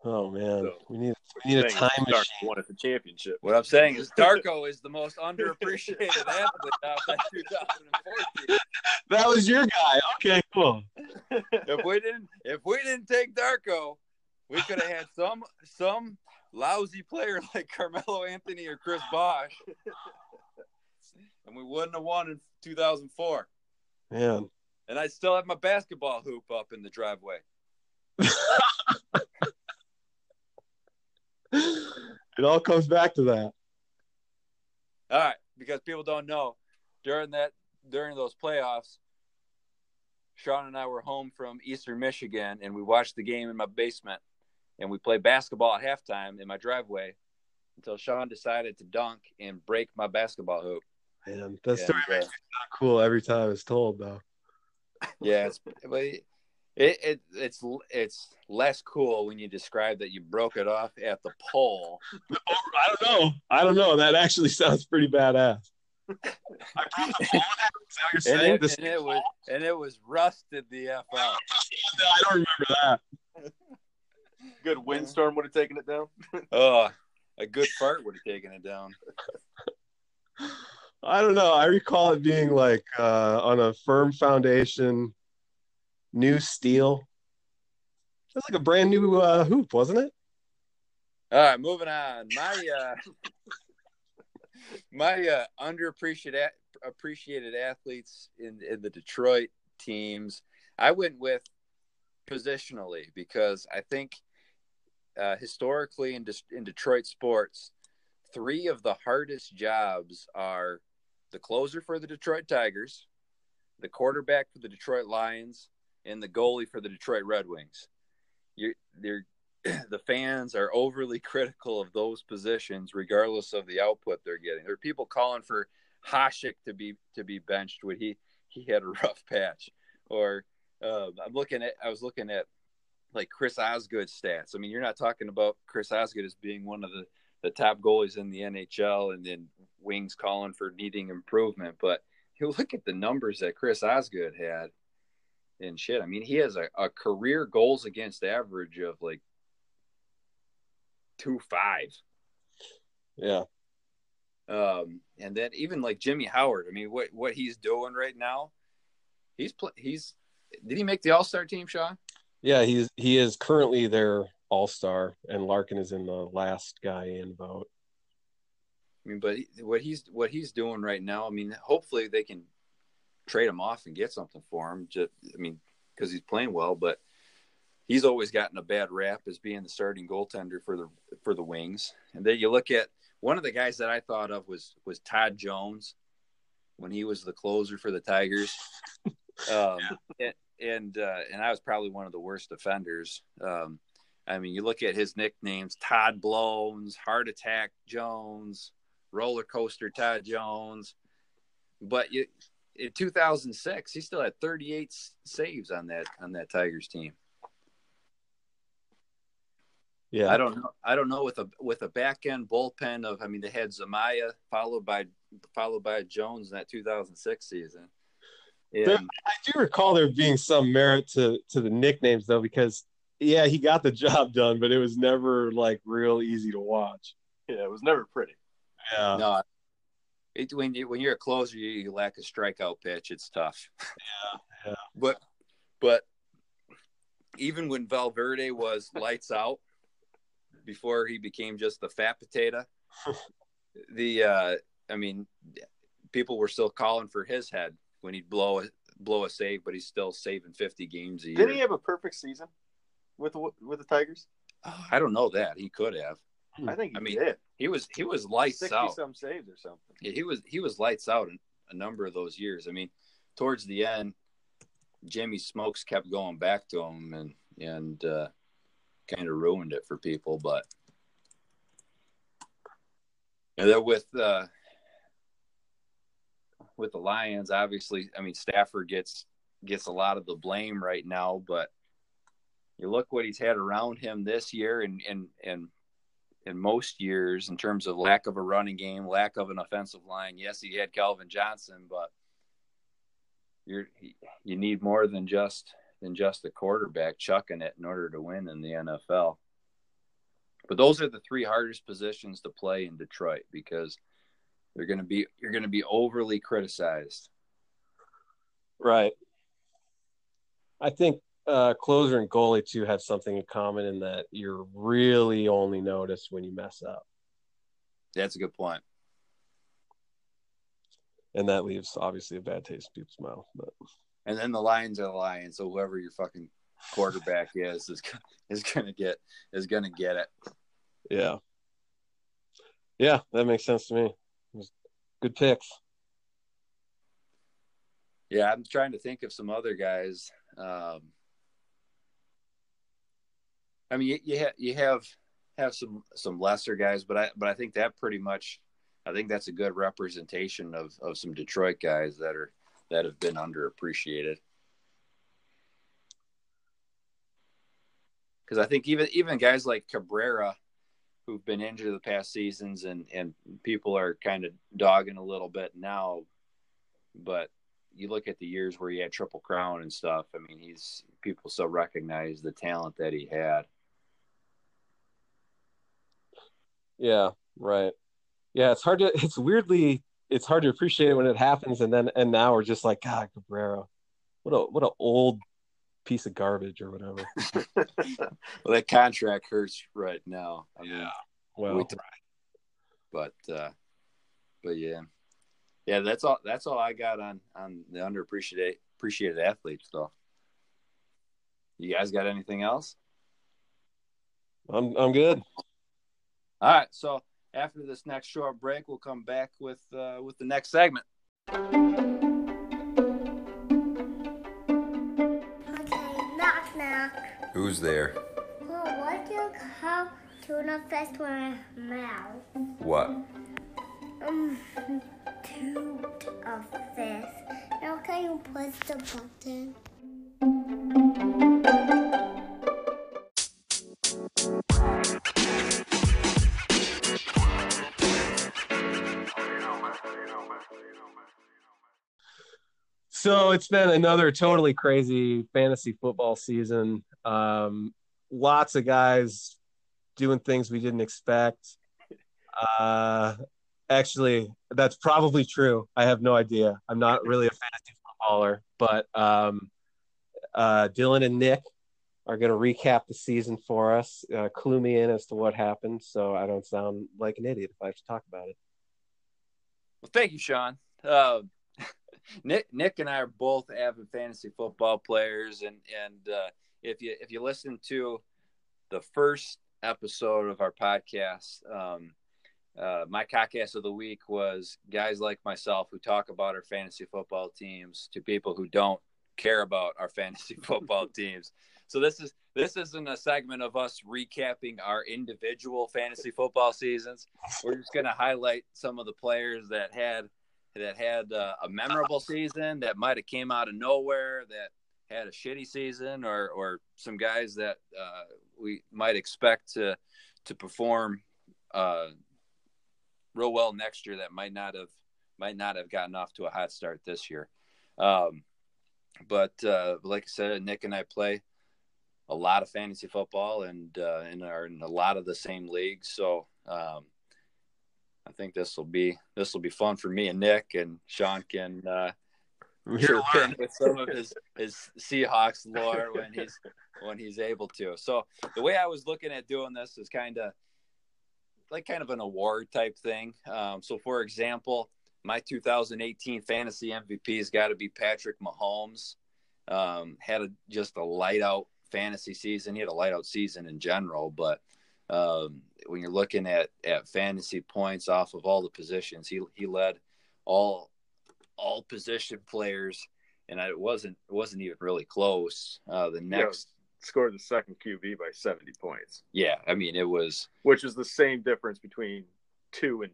Oh man, So, we need we need a time machine. Won at the championship. what I'm saying is Darko is the most underappreciated [laughs] athlete out of 2014. That was your guy. Okay, cool. If we didn't if we didn't take Darko, we could have had some some lousy player [laughs] like Carmelo Anthony or Chris Bosh, and we wouldn't have won in 2004. Man, And I still have my basketball hoop up in the driveway. [laughs] it all comes back to that. All right, because people don't know during that during those playoffs, Sean and I were home from Eastern Michigan, and we watched the game in my basement, and we played basketball at halftime in my driveway until Sean decided to dunk and break my basketball hoop. Man, that story yeah. makes me sound cool every time it's told, though. Yeah, it's but it, it it's it's less cool when you describe that you broke it off at the pole. I don't know. I don't know. That actually sounds pretty badass. I broke the phone. Is that what you're And it, and it was and it was rusted the F out. I don't remember that. Good windstorm would have taken it down. [laughs] Oh, a good fart would have taken it down. I don't know. I recall it being like uh, on a firm foundation, new steel. That's like a brand new uh, hoop, wasn't it? All right, moving on. My uh my uh underappreciated appreciated athletes in in the Detroit teams. I went with positionally because I think uh, historically in De- in Detroit sports, three of the hardest jobs are the closer for the Detroit Tigers, the quarterback for the Detroit Lions, and the goalie for the Detroit Red Wings. You're they're [clears throat] the fans are overly critical of those positions, regardless of the output they're getting. There are people calling for Hasek to be to be benched when he he had a [laughs] rough patch. Or uh, I'm looking at I was looking at like Chris Osgood stats. I mean, you're not talking about Chris Osgood as being one of the the top goalies in the NHL, and then Wings calling for needing improvement. But you look at the numbers that Chris Osgood had and shit. I mean, he has a, a career goals against average of like two five. Yeah. Um, and then even like Jimmy Howard. I mean, what what he's doing right now, he's pl- he's did he make the All Star team, Sean? Yeah, he's he is currently their all star, and Larkin is in the last guy in vote. I mean, but what he's what he's doing right now. I mean, hopefully they can trade him off and get something for him. Just, I mean, because he's playing well, but he's always gotten a bad rap as being the starting goaltender for the for the Wings. And then you look at one of the guys that I thought of was was Todd Jones when he was the closer for the Tigers. [laughs] Um, and and, uh, and I was probably one of the worst offenders. Um, I mean, you look at his nicknames: Todd Blones, Heart Attack Jones, Roller Coaster Todd Jones. But you, in 2006, he still had 38 saves on that on that Tigers team. Yeah, I don't know. I don't know with a with a back end bullpen of. I mean, they had Zumaya followed by followed by Jones in that 2006 season. And, There- I do recall there being some merit to to the nicknames though, because yeah, he got the [laughs] job done, but it was never like real easy to watch. Yeah, it was never pretty. Yeah, no, it, when you when you're a closer, you, you lack a strikeout pitch. It's tough. Yeah, yeah. [laughs] But but even when Valverde was lights out, before he became just the fat potato, [laughs] the uh, I mean, people were still calling for his head when he'd blow a blow a save, but he's still saving 50 games a year. Did he have a perfect season with the with the Tigers? Oh, I don't know that he could have. I think he I mean, did. He was he was lights Sixty out. some saves or something. Yeah, he was he was lights out in a number of those years. I mean, towards the end, Jimmy Smokes kept going back to him and and uh, kind of ruined it for people. But and then with uh, with the Lions, obviously, I mean Stafford gets gets a lot of the blame right now, but you look what he's had around him this year, and and and in most years in terms of lack of a running game, lack of an offensive line. Yes, he had Calvin Johnson, but you're you need more than just than just a quarterback chucking it in order to win in the NFL. But those are the three hardest positions to play in Detroit because they're going to be you're going to be overly criticized. Right. I think uh, closer and goalie too have something in common in that you're really only noticed when you mess up. That's a good point. And that leaves obviously a bad taste in people's mouth. But and then the Lions are the Lions, so whoever your fucking quarterback is is is gonna get is gonna get it. Yeah. Yeah, that makes sense to me. Good picks. Yeah, I'm trying to think of some other guys. Um, I mean, you you, ha- you have have some some lesser guys, but I but I think that pretty much, I think that's a good representation of of some Detroit guys that are that have been underappreciated. Because I think even even guys like Cabrera, who've been injured the past seasons, and and people are kind of dogging a little bit now, but you look at the years where he had triple crown and stuff. I mean, he's people still recognize the talent that he had. Yeah, right. Yeah, it's hard to. It's weirdly, it's hard to appreciate it when it happens, and then and now we're just like, God, Cabrera, what a what a old piece of garbage or whatever. [laughs] well, that contract hurts right now. I mean, yeah. Well, t- but uh, but yeah, yeah. That's all. That's all I got on on the underappreciated appreciated athletes though. You guys got anything else? I'm I'm good. All right. So after this next short break, we'll come back with uh, with the next segment. Okay, knock knock. Who's there? Oh, what do you call tuna fish with a mouth? What? Um, toot of fish. Now can you push the button? So it's been another totally crazy fantasy football season. Um, lots of guys doing things we didn't expect. Uh, actually, that's probably true. I have no idea. I'm not really a fantasy footballer, but um, uh, Dylan and Nick are going to recap the season for us, uh, clue me in as to what happened, so I don't sound like an idiot if I have to talk about it. Well, thank you, Sean. Uh, Nick, Nick, and I are both avid fantasy football players, and and uh, if you if you listen to the first episode of our podcast, um, uh, my podcast of the week was guys like myself who talk about our fantasy football teams to people who don't care about our fantasy [laughs] football [laughs] teams. So this is this isn't a segment of us recapping our individual fantasy football seasons. We're just going to highlight some of the players that had that had uh, a memorable season that might have came out of nowhere that had a shitty season or or some guys that uh, we might expect to to perform uh, real well next year that might not have might not have gotten off to a hot start this year. Um, but uh, like I said, Nick and I play a lot of fantasy football and uh, and are in a lot of the same leagues. So um, I think this will be this will be fun for me and Nick and Sean can uh, [laughs] Sure. with some of his his Seahawks lore when he's when he's able to. So the way I was looking at doing this is kind of like kind of an award type thing. Um, so for example, my 2018 fantasy MVP has got to be Patrick Mahomes. Um, had a, just a light out fantasy season. He had a light out season in general, but um, when you're looking at at fantasy points off of all the positions, he he led all all position players, and it wasn't it wasn't even really close. Uh, the next, Scored the second QB by 70 points, yeah, I mean it was which is the same difference between two and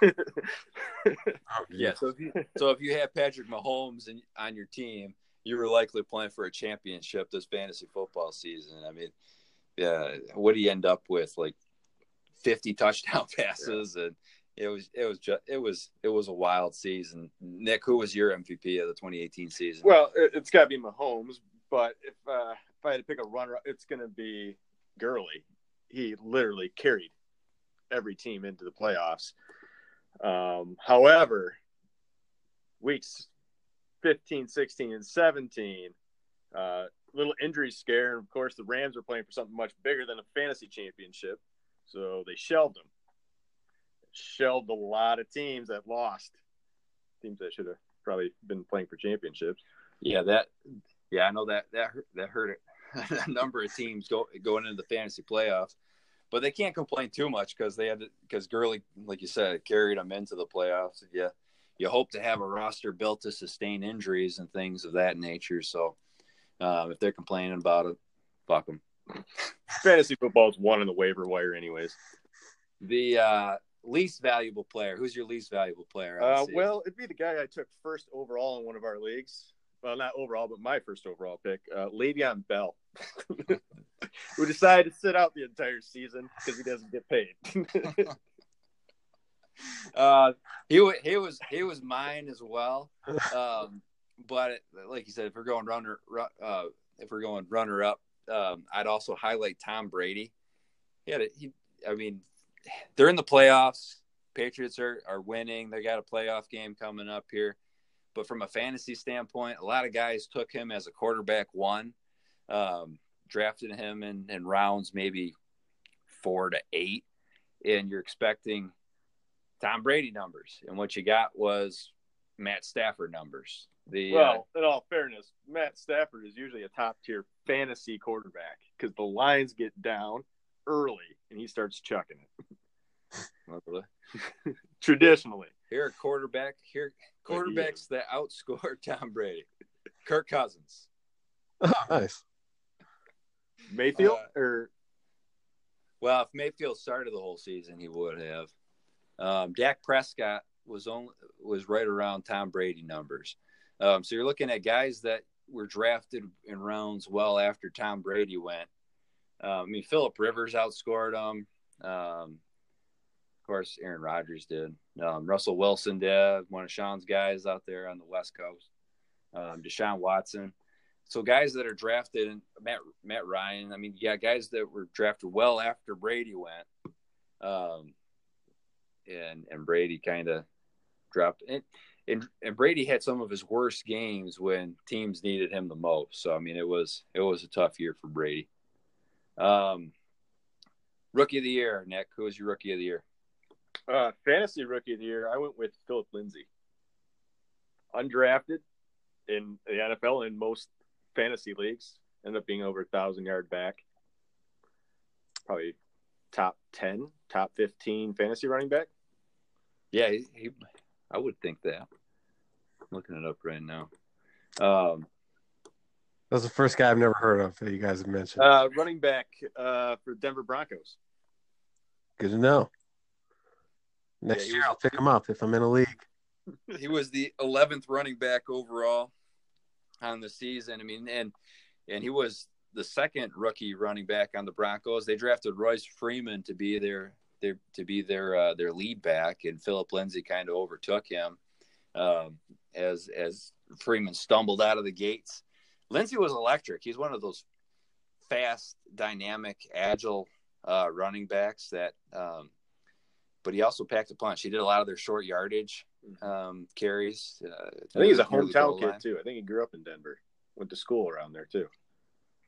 10. [laughs] yeah. So if you so if you have Patrick Mahomes in, on your team, you were likely playing for a championship this fantasy football season. I mean, yeah, what do you end up with? Like 50 touchdown [laughs] passes, and it was it was just it was it was a wild season. Nick, who was your MVP of the 2018 season? Well, it, it's got to be Mahomes, but if uh, if I had to pick a runner, it's going to be Gurley. He literally carried every team into the playoffs. Um, however, weeks 15, 16, and 17, uh, little injury scare. And of course, the Rams were playing for something much bigger than a fantasy championship. So they shelved him. Shelved a lot of teams that lost. Teams that should have probably been playing for championships. Yeah, that. Yeah, I know that that hurt, that hurt [laughs] a number of teams go, going into the fantasy playoffs, but they can't complain too much because they had because Gurley, like you said, carried them into the playoffs. Yeah, you hope to have a roster built to sustain injuries and things of that nature. So um, if they're complaining about it, fuck them. [laughs] Fantasy football is one on the waiver wire, anyways. The uh, least valuable player. Who's your least valuable player? Uh, well, it'd be the guy I took first overall in one of our leagues. Well, not overall, but my first overall pick, uh, Le'Veon Bell, [laughs] who decided to sit out the entire season because he doesn't get paid. [laughs] uh, he he was he was mine as well. Um, but like you said, if we're going runner, uh, if we're going runner up, um, I'd also highlight Tom Brady. He had a, he. I mean, they're in the playoffs. Patriots are are winning. They got a playoff game coming up here. But from a fantasy standpoint, a lot of guys took him as a quarterback one, um, drafted him in, in rounds maybe four to eight, and you're expecting Tom Brady numbers, and what you got was Matt Stafford numbers. The well, uh, in all fairness, Matt Stafford is usually a top tier fantasy quarterback because the lines get down early and he starts chucking it. [laughs] Traditionally, here a quarterback here quarterbacks that outscore [laughs] Tom Brady, Kirk Cousins. Oh, nice. Mayfield uh, or well, if Mayfield started the whole season, he would have. Um, Dak Prescott was only was right around Tom Brady numbers. Um, so you're looking at guys that were drafted in rounds well after Tom Brady went. Uh, I mean, Philip Rivers outscored him. Um, of course, Aaron Rodgers did. Um, Russell Wilson did. One of Sean's guys out there on the West Coast. Um, Deshaun Watson. So guys that are drafted, and Matt Matt Ryan. I mean, yeah, guys that were drafted well after Brady went. Um, and and Brady kind of dropped. And, and and Brady had some of his worst games when teams needed him the most. So I mean, it was it was a tough year for Brady. Um, rookie of the year, Nick. Who was your rookie of the year? Uh, fantasy rookie of the year. I went with Philip Lindsay. Undrafted in the NFL in most fantasy leagues, ended up being over a thousand yard back. Probably top ten, top fifteen fantasy running back. Yeah, he, he I would think that. I'm looking it up right now. Um, that was the first guy I've never heard of that you guys have mentioned. Uh, running back uh, for Denver Broncos. Good to know. Next yeah, year, was, I'll pick him up if I'm in a league. [laughs] He was the 11th running back overall on the season. I mean, and and he was the second rookie running back on the Broncos. They drafted Royce Freeman to be their their to be their uh, their lead back, and Philip Lindsay kind of overtook him um, as as Freeman stumbled out of the gates. Lindsay was electric. He's one of those fast, dynamic, agile uh, running backs that. Um, but he also packed a punch. He did a lot of their short yardage mm-hmm. um, carries. Uh, I think he's a hometown kid too. I think he grew up in Denver, went to school around there too.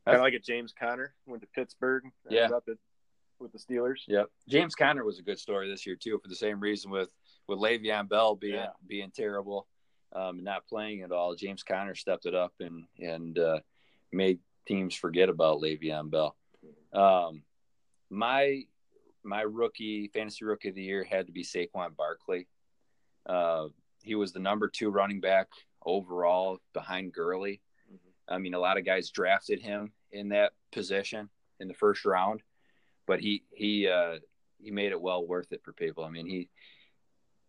Kind of like a James Conner went to Pittsburgh. Yeah, up at with the Steelers. Yep. James Conner was a good story this year too, for the same reason with with Le'Veon Bell being yeah. being terrible um, and not playing at all. James Conner stepped it up and and uh, made teams forget about Le'Veon Bell. Um, my my rookie fantasy rookie of the year had to be Saquon Barkley. Uh, he was the number two running back overall behind Gurley. Mm-hmm. I mean, a lot of guys drafted him in that position in the first round but he he uh, he made it well worth it for people. I mean, he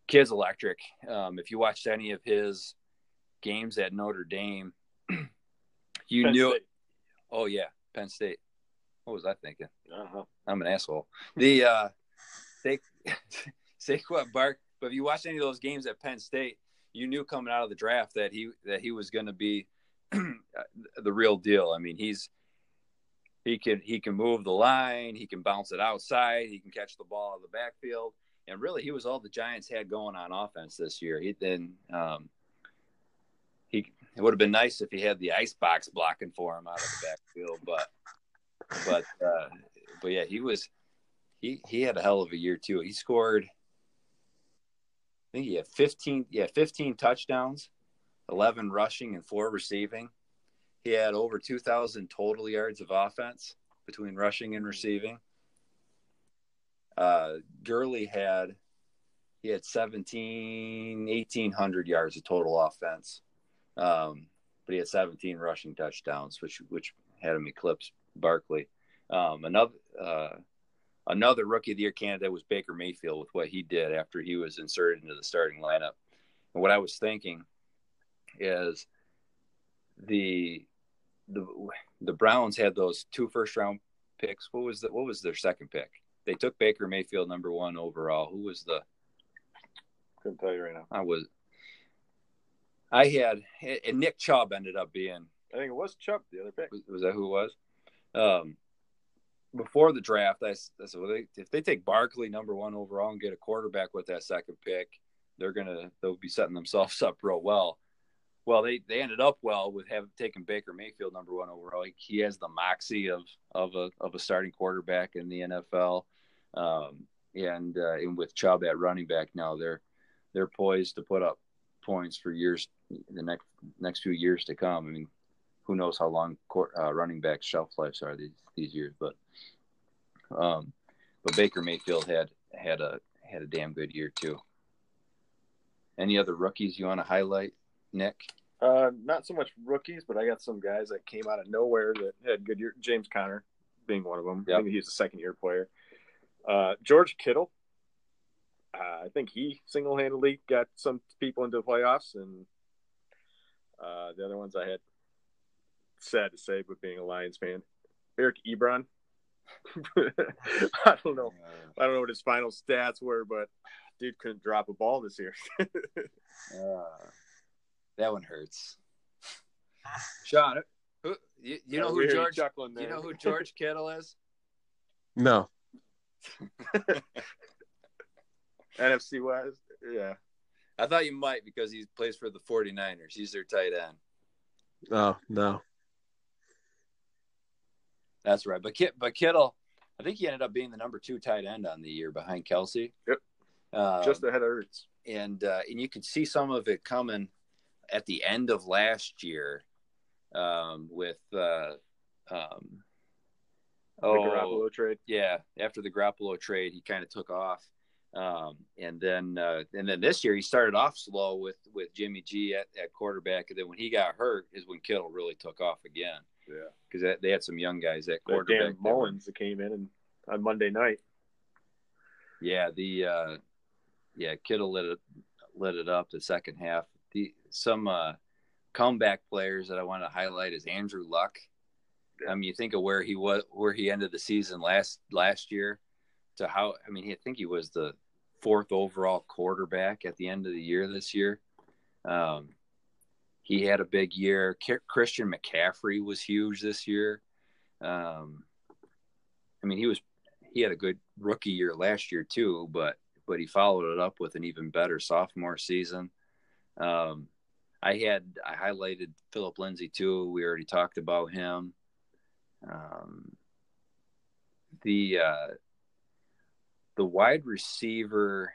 kid's electric. Um, if you watched any of his games at Notre Dame, [clears throat] you Penn knew. State. Oh yeah, Penn State. What was I thinking? Uh-huh. I'm an asshole. The uh, Sa- [laughs] Saquon Bark. But if you watched any of those games at Penn State, you knew coming out of the draft that he that he was going to be [clears throat] the real deal. I mean, he's he can he can move the line, he can bounce it outside, he can catch the ball out of the backfield, and really he was all the Giants had going on offense this year. He then um, he it would have been nice if he had the ice box blocking for him out of the backfield, but but uh, but yeah, he was he he had a hell of a year too. He scored I think he had 15 yeah, 15 touchdowns, 11 rushing and 4 receiving. He had over 2000 total yards of offense between rushing and receiving. Uh Gurley had he had 17 1800 yards of total offense. Um, but he had 17 rushing touchdowns, which which had him eclipse Barkley. Um, another uh, another rookie of the year candidate was Baker Mayfield with what he did after he was inserted into the starting lineup. And what I was thinking is the the the Browns had those two first round picks. What was the what was their second pick? They took Baker Mayfield number one overall. Who was the Couldn't tell you right now. I was I had and Nick Chubb ended up being I think it was Chubb, the other pick. was, was that who it was? Um, before the draft, I, I said, well, they, if they take Barkley number one overall and get a quarterback with that second pick, they're gonna they'll be setting themselves [laughs] up real well. Well, they they ended up well with having taken Baker Mayfield number one overall. He, he has the moxie of of a of a starting quarterback in the NFL, um, and uh, and with Chubb at running back now, they're they're poised to put up points for years the next next few years to come. I mean, who knows how long court, uh, running back shelf lives are these these years, but um, but Baker Mayfield had had a had a damn good year too. Any other rookies you want to highlight, Nick? Uh, not so much rookies, but I got some guys that came out of nowhere that had good year. James Conner being one of them. Yep. I think he's a second year player. Uh, George Kittle. Uh, I think he single handedly got some people into the playoffs, and uh, the other ones I had sad to say, but being a Lions fan, Eric Ebron. [laughs] I don't know. I don't know what his final stats were, but dude couldn't drop a ball this year. [laughs] That one hurts. [laughs] Sean, who, you, you know who George? chuckling You know who George Kittle is? No. [laughs] NFC West. Yeah. I thought you might because he plays for the 49ers. He's their tight end. Oh no. That's right. But Kit, but Kittle, I think he ended up being the number two tight end on the year behind Kelce. Yep. Um, Just ahead of Ertz. and uh, and you could see some of it coming at the end of last year um, with uh, um, The oh Garoppolo trade. yeah after the Garoppolo trade he kind of took off um, and then uh, and then this year he started off slow with with Jimmy G at, at quarterback and then when he got hurt is when Kittle really took off again Yeah. because they had some young guys at That quarterback Dan that Mullens that came in and on Monday night. Yeah, the uh yeah, Kittle lit it lit it up the second half. Some uh comeback players that I want to highlight is Andrew Luck. I mean, you think of where he was where he ended the season last last year to how I mean, I think he was the fourth overall quarterback at the end of the year this year. Um he had a big year. Christian McCaffrey was huge this year. Um I mean, he was he had a good rookie year last year too, but but he followed it up with an even better sophomore season. Um, I had I highlighted Philip Lindsay too. We already talked about him. Um, the uh, the wide receiver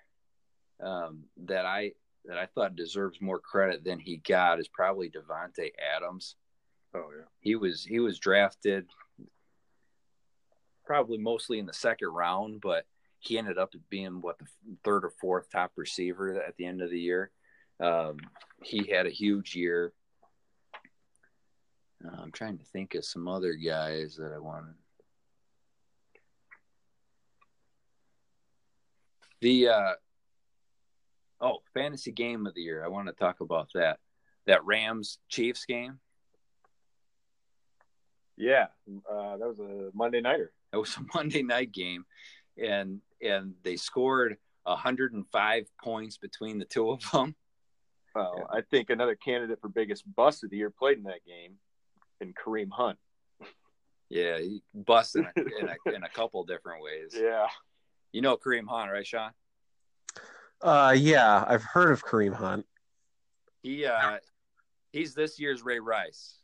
um, that I that I thought deserves more credit than he got is probably Davante Adams Oh yeah. he was he was drafted probably mostly in the second round, but he ended up being what the third or fourth top receiver at the end of the year. Um, he had a huge year. Uh, I'm trying to think of some other guys that I wanted. The uh, oh fantasy game of the year. I want to talk about that. That Rams Chiefs game. Yeah. Uh, that was a Monday nighter. It was a [laughs] Monday night game, and and they scored 105 points between the two of them. Well, I think another candidate for biggest bust of the year played in that game, in Kareem Hunt. Yeah, he busted in a, in a, in a [laughs] couple different ways. Yeah, You know Kareem Hunt, right, Sean? Uh, yeah, I've heard of Kareem Hunt. He uh, he's this year's Ray Rice.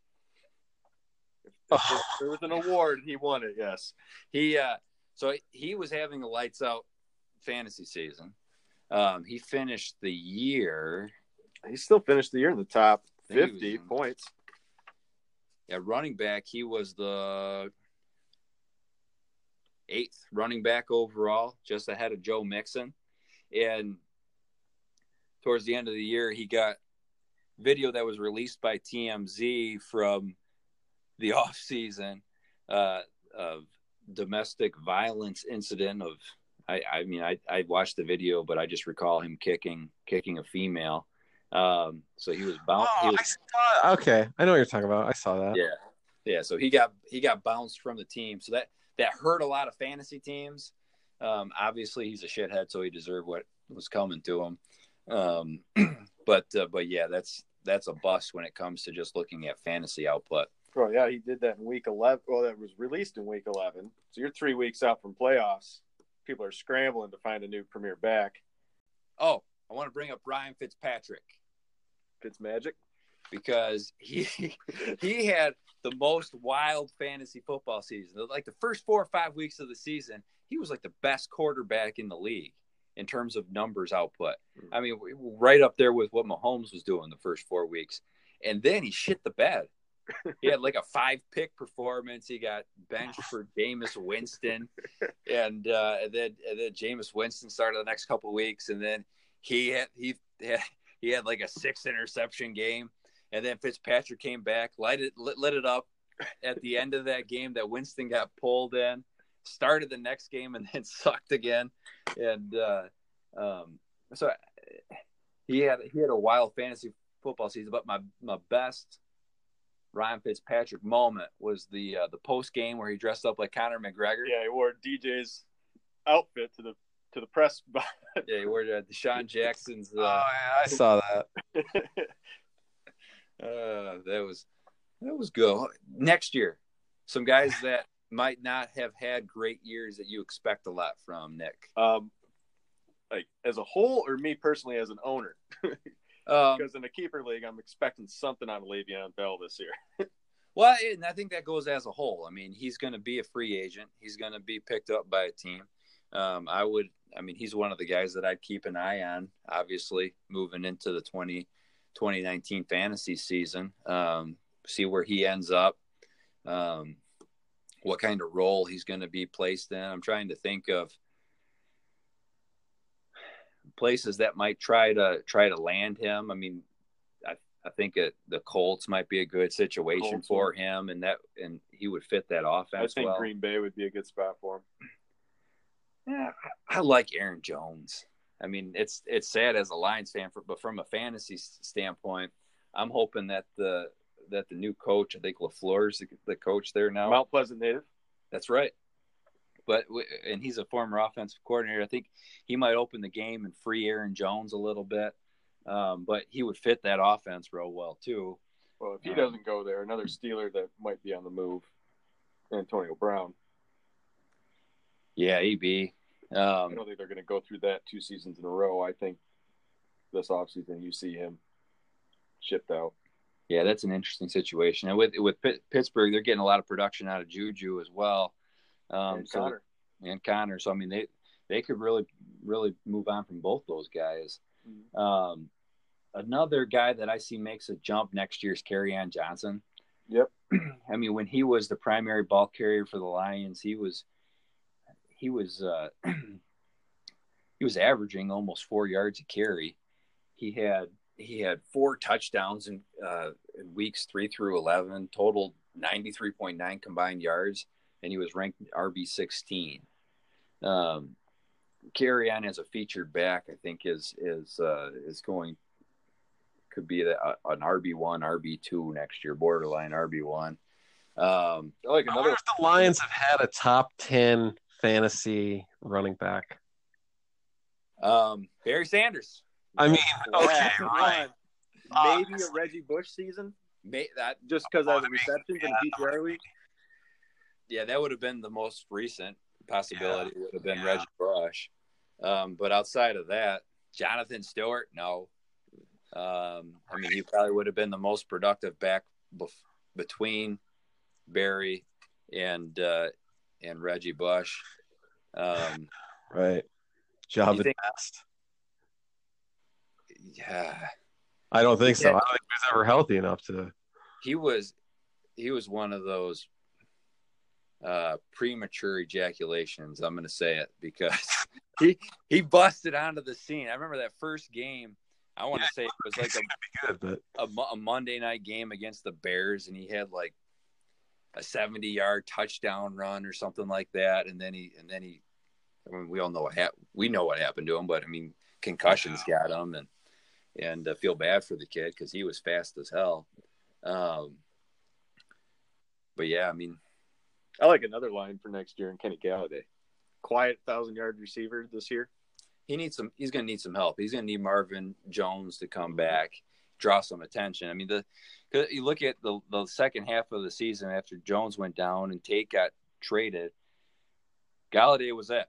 if, if there was an award, he won it. Yes. He uh, so he was having a lights out fantasy season. Um, he finished the year He still finished the year in the top I think he was 50 in- points. at running back. He was the eighth running back overall, just ahead of Joe Mixon. And towards the end of the year, he got video that was released by TMZ from the [laughs] off season uh, of domestic violence incident of. I, I mean, I, I watched the video, but I just recall him kicking kicking a female. Um, so he was bound. he Oh, was, I saw, okay, I know what you're talking about. I saw that. yeah, yeah. So he got he got bounced from the team. So that that hurt a lot of fantasy teams. Um, obviously, he's a shithead, so he deserved what was coming to him. Um, [clears throat] but uh, but yeah, that's that's a bust when it comes to just looking at fantasy output. Bro, yeah, he did that in week 11. Well, that was released in week 11. So you're three weeks out from playoffs. People are scrambling to find a new premier back. Oh, I want to bring up Ryan Fitzpatrick Fitzmagic. because he [laughs] he had the most wild fantasy football season. Like the first four or five weeks of the season, he was like the best quarterback in the league in terms of numbers output. I mean, right up there with what Mahomes was doing the first four weeks. And then he shit the bed. He had like a five pick performance. He got benched for Jameis Winston, and, uh, and then and then Jameis Winston started the next couple of weeks, and then he had he had he had like a six interception game, and then Fitzpatrick came back, light it lit, lit it up at the end of that game that Winston got pulled in, started the next game, and then [laughs] sucked again, and uh, um, so he had he had a wild fantasy football season. But my my best Ryan Fitzpatrick moment was the uh, the post game where he dressed up like Conor McGregor. Yeah, he wore DJ's outfit to the to the press. [laughs] Yeah, he wore uh, DeSean Jackson's. [laughs] Oh, Uh, yeah, I saw that. [laughs] Uh, that was that was good. Next year, some guys that might not have had great years that you expect a lot from Nick. um, like as a whole, or me personally as an owner, Um, because in a keeper league, I'm expecting something out of Le'Veon Bell this year. well, and I think that goes as a whole. I mean, he's going to be a free agent. He's going to be picked up by a team. Um, I would. I mean, he's one of the guys that I'd keep an eye on. Obviously, moving into the 20, 2019 fantasy season, um, see where he ends up. Um, what kind of role he's going to be placed in. I'm trying to think of places that might try to try to land him. I mean, I, I think it, the Colts might be a good situation Colts, for him, and that and he would fit that offense. I think well. Green Bay would be a good spot for him. Yeah, I like Aaron Jones. I mean, it's it's sad as a Lions fan, for, but from a fantasy standpoint, I'm hoping that the that the new coach, I think LaFleur's the, the coach there now. Mount Pleasant native. That's right. But and he's a former offensive coordinator. I think he might open the game and free Aaron Jones a little bit. Um, but he would fit that offense real well too. Well, if he Um, doesn't go there, another Steeler that might be on the move, Antonio Brown. Yeah, EB. I Um, don't think they're going to go through that two seasons in a row. I think this offseason you see him shipped out. yeah, that's an interesting situation. And with with Pitt, Pittsburgh, they're getting a lot of production out of Juju as well. Um, and so- Conner. and Conner. So I mean, they they could really really move on from both those guys. Mhm. Um, another guy that I see makes a jump next year is on Johnson. Yep. [clears throat] I mean, when he was the primary ball carrier for the Lions, he was he was uh, [clears throat] he was averaging almost four yards a carry. He had he had four touchdowns in, uh, in weeks three through eleven, total ninety three point nine combined yards, and he was ranked RB sixteen. Um, Kerryon as a featured back, I think is is uh, is going could be the, uh, an RB one, RB two next year, borderline RB one. Um, I like I another. wonder if the Lions have had a top ten fantasy running back. Um, Barry Sanders. I mean, okay, Yeah, right. on. Maybe a Reggie Bush season, May, that just because of the receptions in PPR week. yeah, that would have been the most recent possibility. Would have been Yeah. Reggie Bush. Um, but outside of that, Jonathan Stewart, no. Um, I mean, he probably would have been the most productive back bef- between Barry and uh, and Reggie Bush. Um, Right. Job think- best. yeah, I don't think so. Yeah. I don't think he was ever healthy enough to. he was he was one of those uh premature ejaculations i'm going to say it because [laughs] he he busted onto the scene i remember that first game i want to say it was like a, Good, but a, a monday night game against the bears and he had like a 70 yard touchdown run or something like that. And then he and then he I mean, we all know what hap- we know what happened to him but i mean concussions got him and and uh, feel bad for the kid because he was fast as hell. Um but yeah i mean I like another line for next year in Kenny Golladay. Quiet thousand yard receiver this year. he needs some he's going to need some help. He's going to need marvin jones to come back draw some attention. I mean the 'cause you look at the the second half of the season after jones went down and tate got traded golladay was it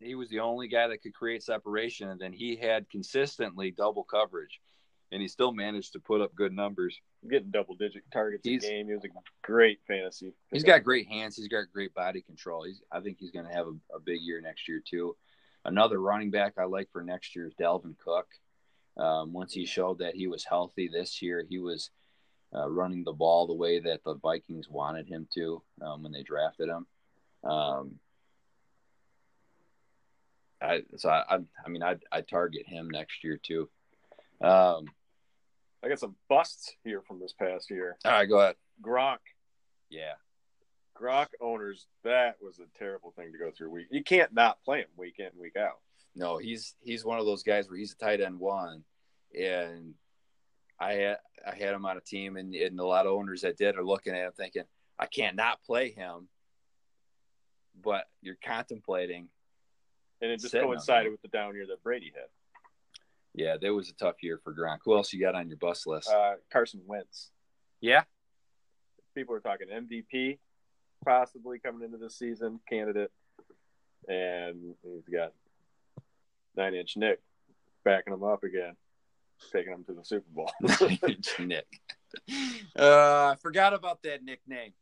he was the only guy that could create separation and then he had consistently double coverage and he still managed to put up good numbers Getting double digit targets He's- a game. He was a great fantasy. He's got great hands. He's got great body control. He's, I think he's going to have a, a big year next year too. Another running back I like for next year is Dalvin Cook. Um, once he showed that he was healthy this year, he was uh, running the ball the way that the Vikings wanted him to um, when they drafted him. Um, I so I, I, I mean I I target him next year too. Um, I got some busts here from this past year. all right, go ahead. Gronk. Yeah, Gronk owners, that was a terrible thing to go through. Week. You can't not play him week in, week out. No, he's he's one of those guys where he's a tight end one, and I had I had him on a team, and, and a lot of owners that did are looking at him thinking, I can't not play him, but you're contemplating. And it just coincided with the down year that Brady had. Yeah, that was a tough year for Gronk. Who else you got on your bus list? Uh, Carson Wentz. yeah, People are talking MVP, possibly coming into this season, candidate. And he's got nine inch Nick backing him up again, taking him to the Super Bowl. [laughs] Nick. Uh, I forgot about that nickname.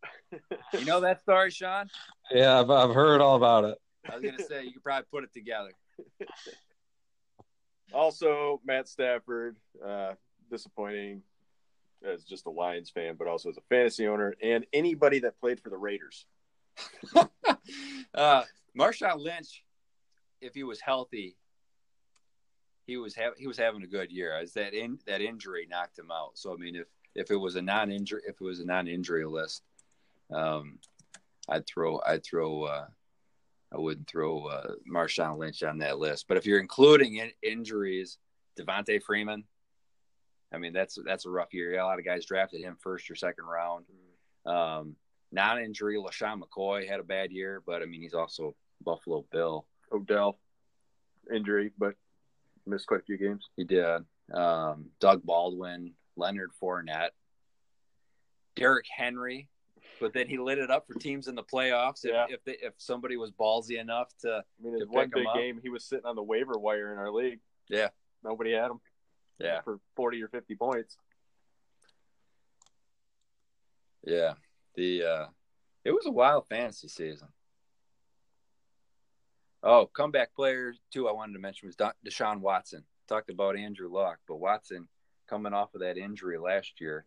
You know that story, Sean? yeah, I've, I've heard all about it. I was gonna say you could probably put it together. Also, Matt Stafford, uh, disappointing as just a Lions fan, but also as a fantasy owner and anybody that played for the Raiders. [laughs] uh, Marshawn Lynch, if he was healthy, he was ha- he was having a good year. As that in that injury knocked him out. So I mean, if if it was a non injury if it was a non injury list, um, I'd throw I'd throw uh, I wouldn't throw uh, Marshawn Lynch on that list. But if you're including in- injuries, Devonta Freeman. I mean, that's that's a rough year. A lot of guys drafted him first or second round. Um, non-injury, LeSean McCoy had a bad year, but I mean, he's also Buffalo Bill. Odell, injury, but missed quite a few games. He did. Um, Doug Baldwin, Leonard Fournette, Derrick Henry, but then he lit it up for teams in the playoffs. If Yeah. if, they, if somebody was ballsy enough to, I mean, To his one pick 'em big up. game, he was sitting on the waiver wire in our league. Yeah. Nobody had him yeah, for 40 or 50 points. yeah, the uh, it was a wild fantasy season. Oh, comeback player too. I wanted to mention was Deshaun Watson. Talked about Andrew Luck, but Watson coming off of that injury last year,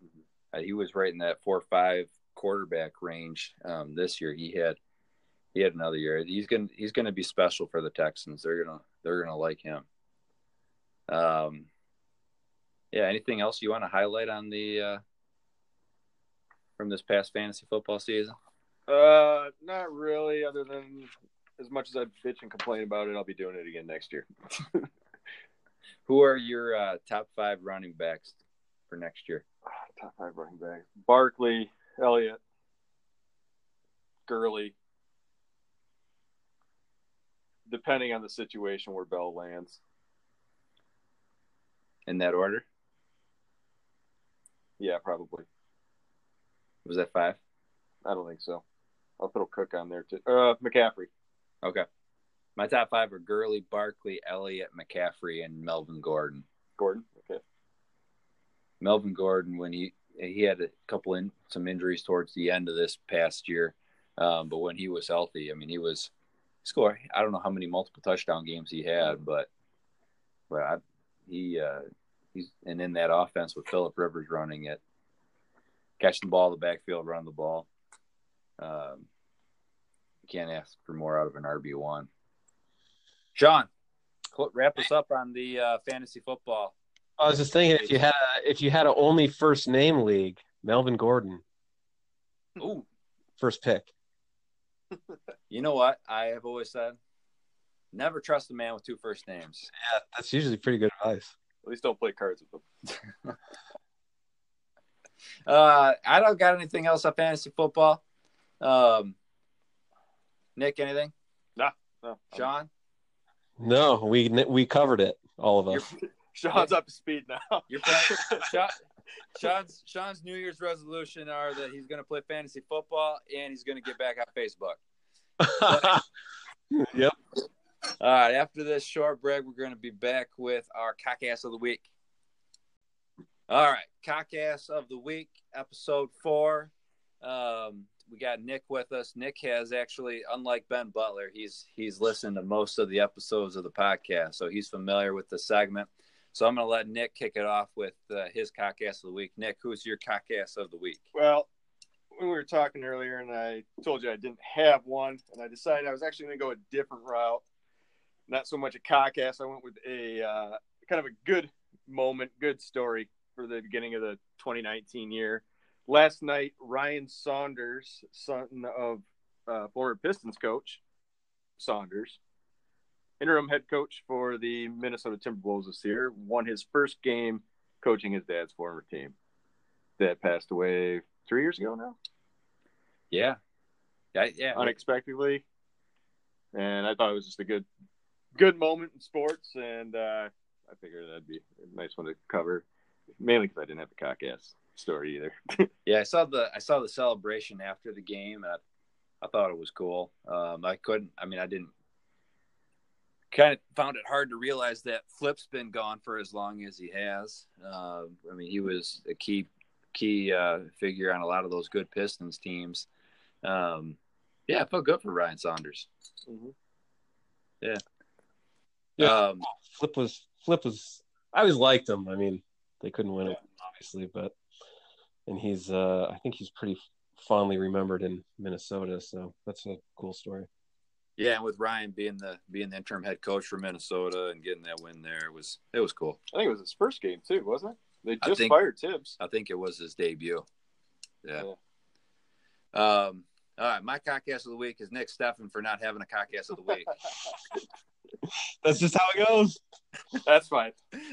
uh, he was right in that four five quarterback range. Um, this year, he had he had another year. He's gonna he's gonna be special for the Texans. They're gonna they're gonna like him. Um, yeah. Anything else you want to highlight on the uh, from this past fantasy football season? Uh, not really, other than as much as I bitch and complain about it, I'll be doing it again next year. [laughs] Who are your uh, top five running backs for next year? [sighs] Top five running backs: Barkley, Elliott, Gurley, depending on the situation where Bell lands. In that order, Yeah, probably. was that five? I don't think so. I'll throw Cook on there too. Uh, McCaffrey. Okay. My top five are Gurley, Barkley, Elliott, McCaffrey, and Melvin Gordon. Gordon. Okay. Melvin Gordon, when he he had a couple in some injuries towards the end of this past year, um, but when he was healthy, I mean, he was score. I don't know how many multiple touchdown games he had, but but I, he uh, he's and in that offense with Philip Rivers running it, catching the ball in the backfield, running the ball. Um, can't ask for more out of an RB one. Sean, wrap us up on the uh, fantasy football. I was just thinking if you had a, if you had a only first name league, Melvin Gordon, Ooh, first pick. You know what I have always said? Never trust a man with two first names. Yeah, that's usually pretty good advice. At least don't play cards with them. [laughs] Uh, I don't got anything else on fantasy football. Um, Nick, anything? No. Sean, No, we we covered it, all of your us. [laughs] Sean's up to speed now. [laughs] your friend, [laughs] Sean, Sean's Sean's New Year's resolution are that he's going to play fantasy football and he's going to get back on Facebook. yep. All right, after this short break, we're going to be back with our cockass of the week. All right, cockass of the week, episode four. Um, we got Nick with us. Nick has actually, unlike Ben Butler, he's he's listened to most of the episodes of the podcast, so he's familiar with the segment. So I'm going to let Nick kick it off with uh, his cockass of the week. Nick, who's your cockass of the week? Well, when we were talking earlier, and I told you I didn't have one, and I decided I was actually going to go a different route. Not so much a cockass. I went with a uh, kind of a good moment, good story for the beginning of the 2019 year. Last night, Ryan Saunders, son of uh, former Pistons coach Saunders, interim head coach for the Minnesota Timberwolves this year, won his first game coaching his dad's former team. Dad passed away three years ago now Yeah, yeah, yeah. unexpectedly, and I thought it was just a good, good moment in sports, and uh, I figured that'd be a nice one to cover, mainly because I didn't have a cock ass story either. [laughs] Yeah, I saw the I saw the celebration after the game, and I, I thought it was cool. Um, I couldn't. I mean, I didn't. Kind of found it hard to realize that Flip's been gone for as long as he has. Uh, I mean, he was a key key uh, figure on a lot of those good Pistons teams. Um, yeah, it felt good for Ryan Saunders. Mhm. Yeah. Um, Flip was Flip was. I always liked him. I mean, they couldn't win it, obviously, but and he's. uh I think he's pretty fondly remembered in Minnesota. So that's a cool story. yeah, and with Ryan being the being the interim head coach for Minnesota and getting that win there it was it was cool. I think it was his first game too, wasn't it? They just think- fired Thibs. I think it was his debut. Yeah. Um, all right, my cockass of the week is Nick Steffen for not having a cockass of the week. [laughs] That's just how it goes. [laughs] That's fine.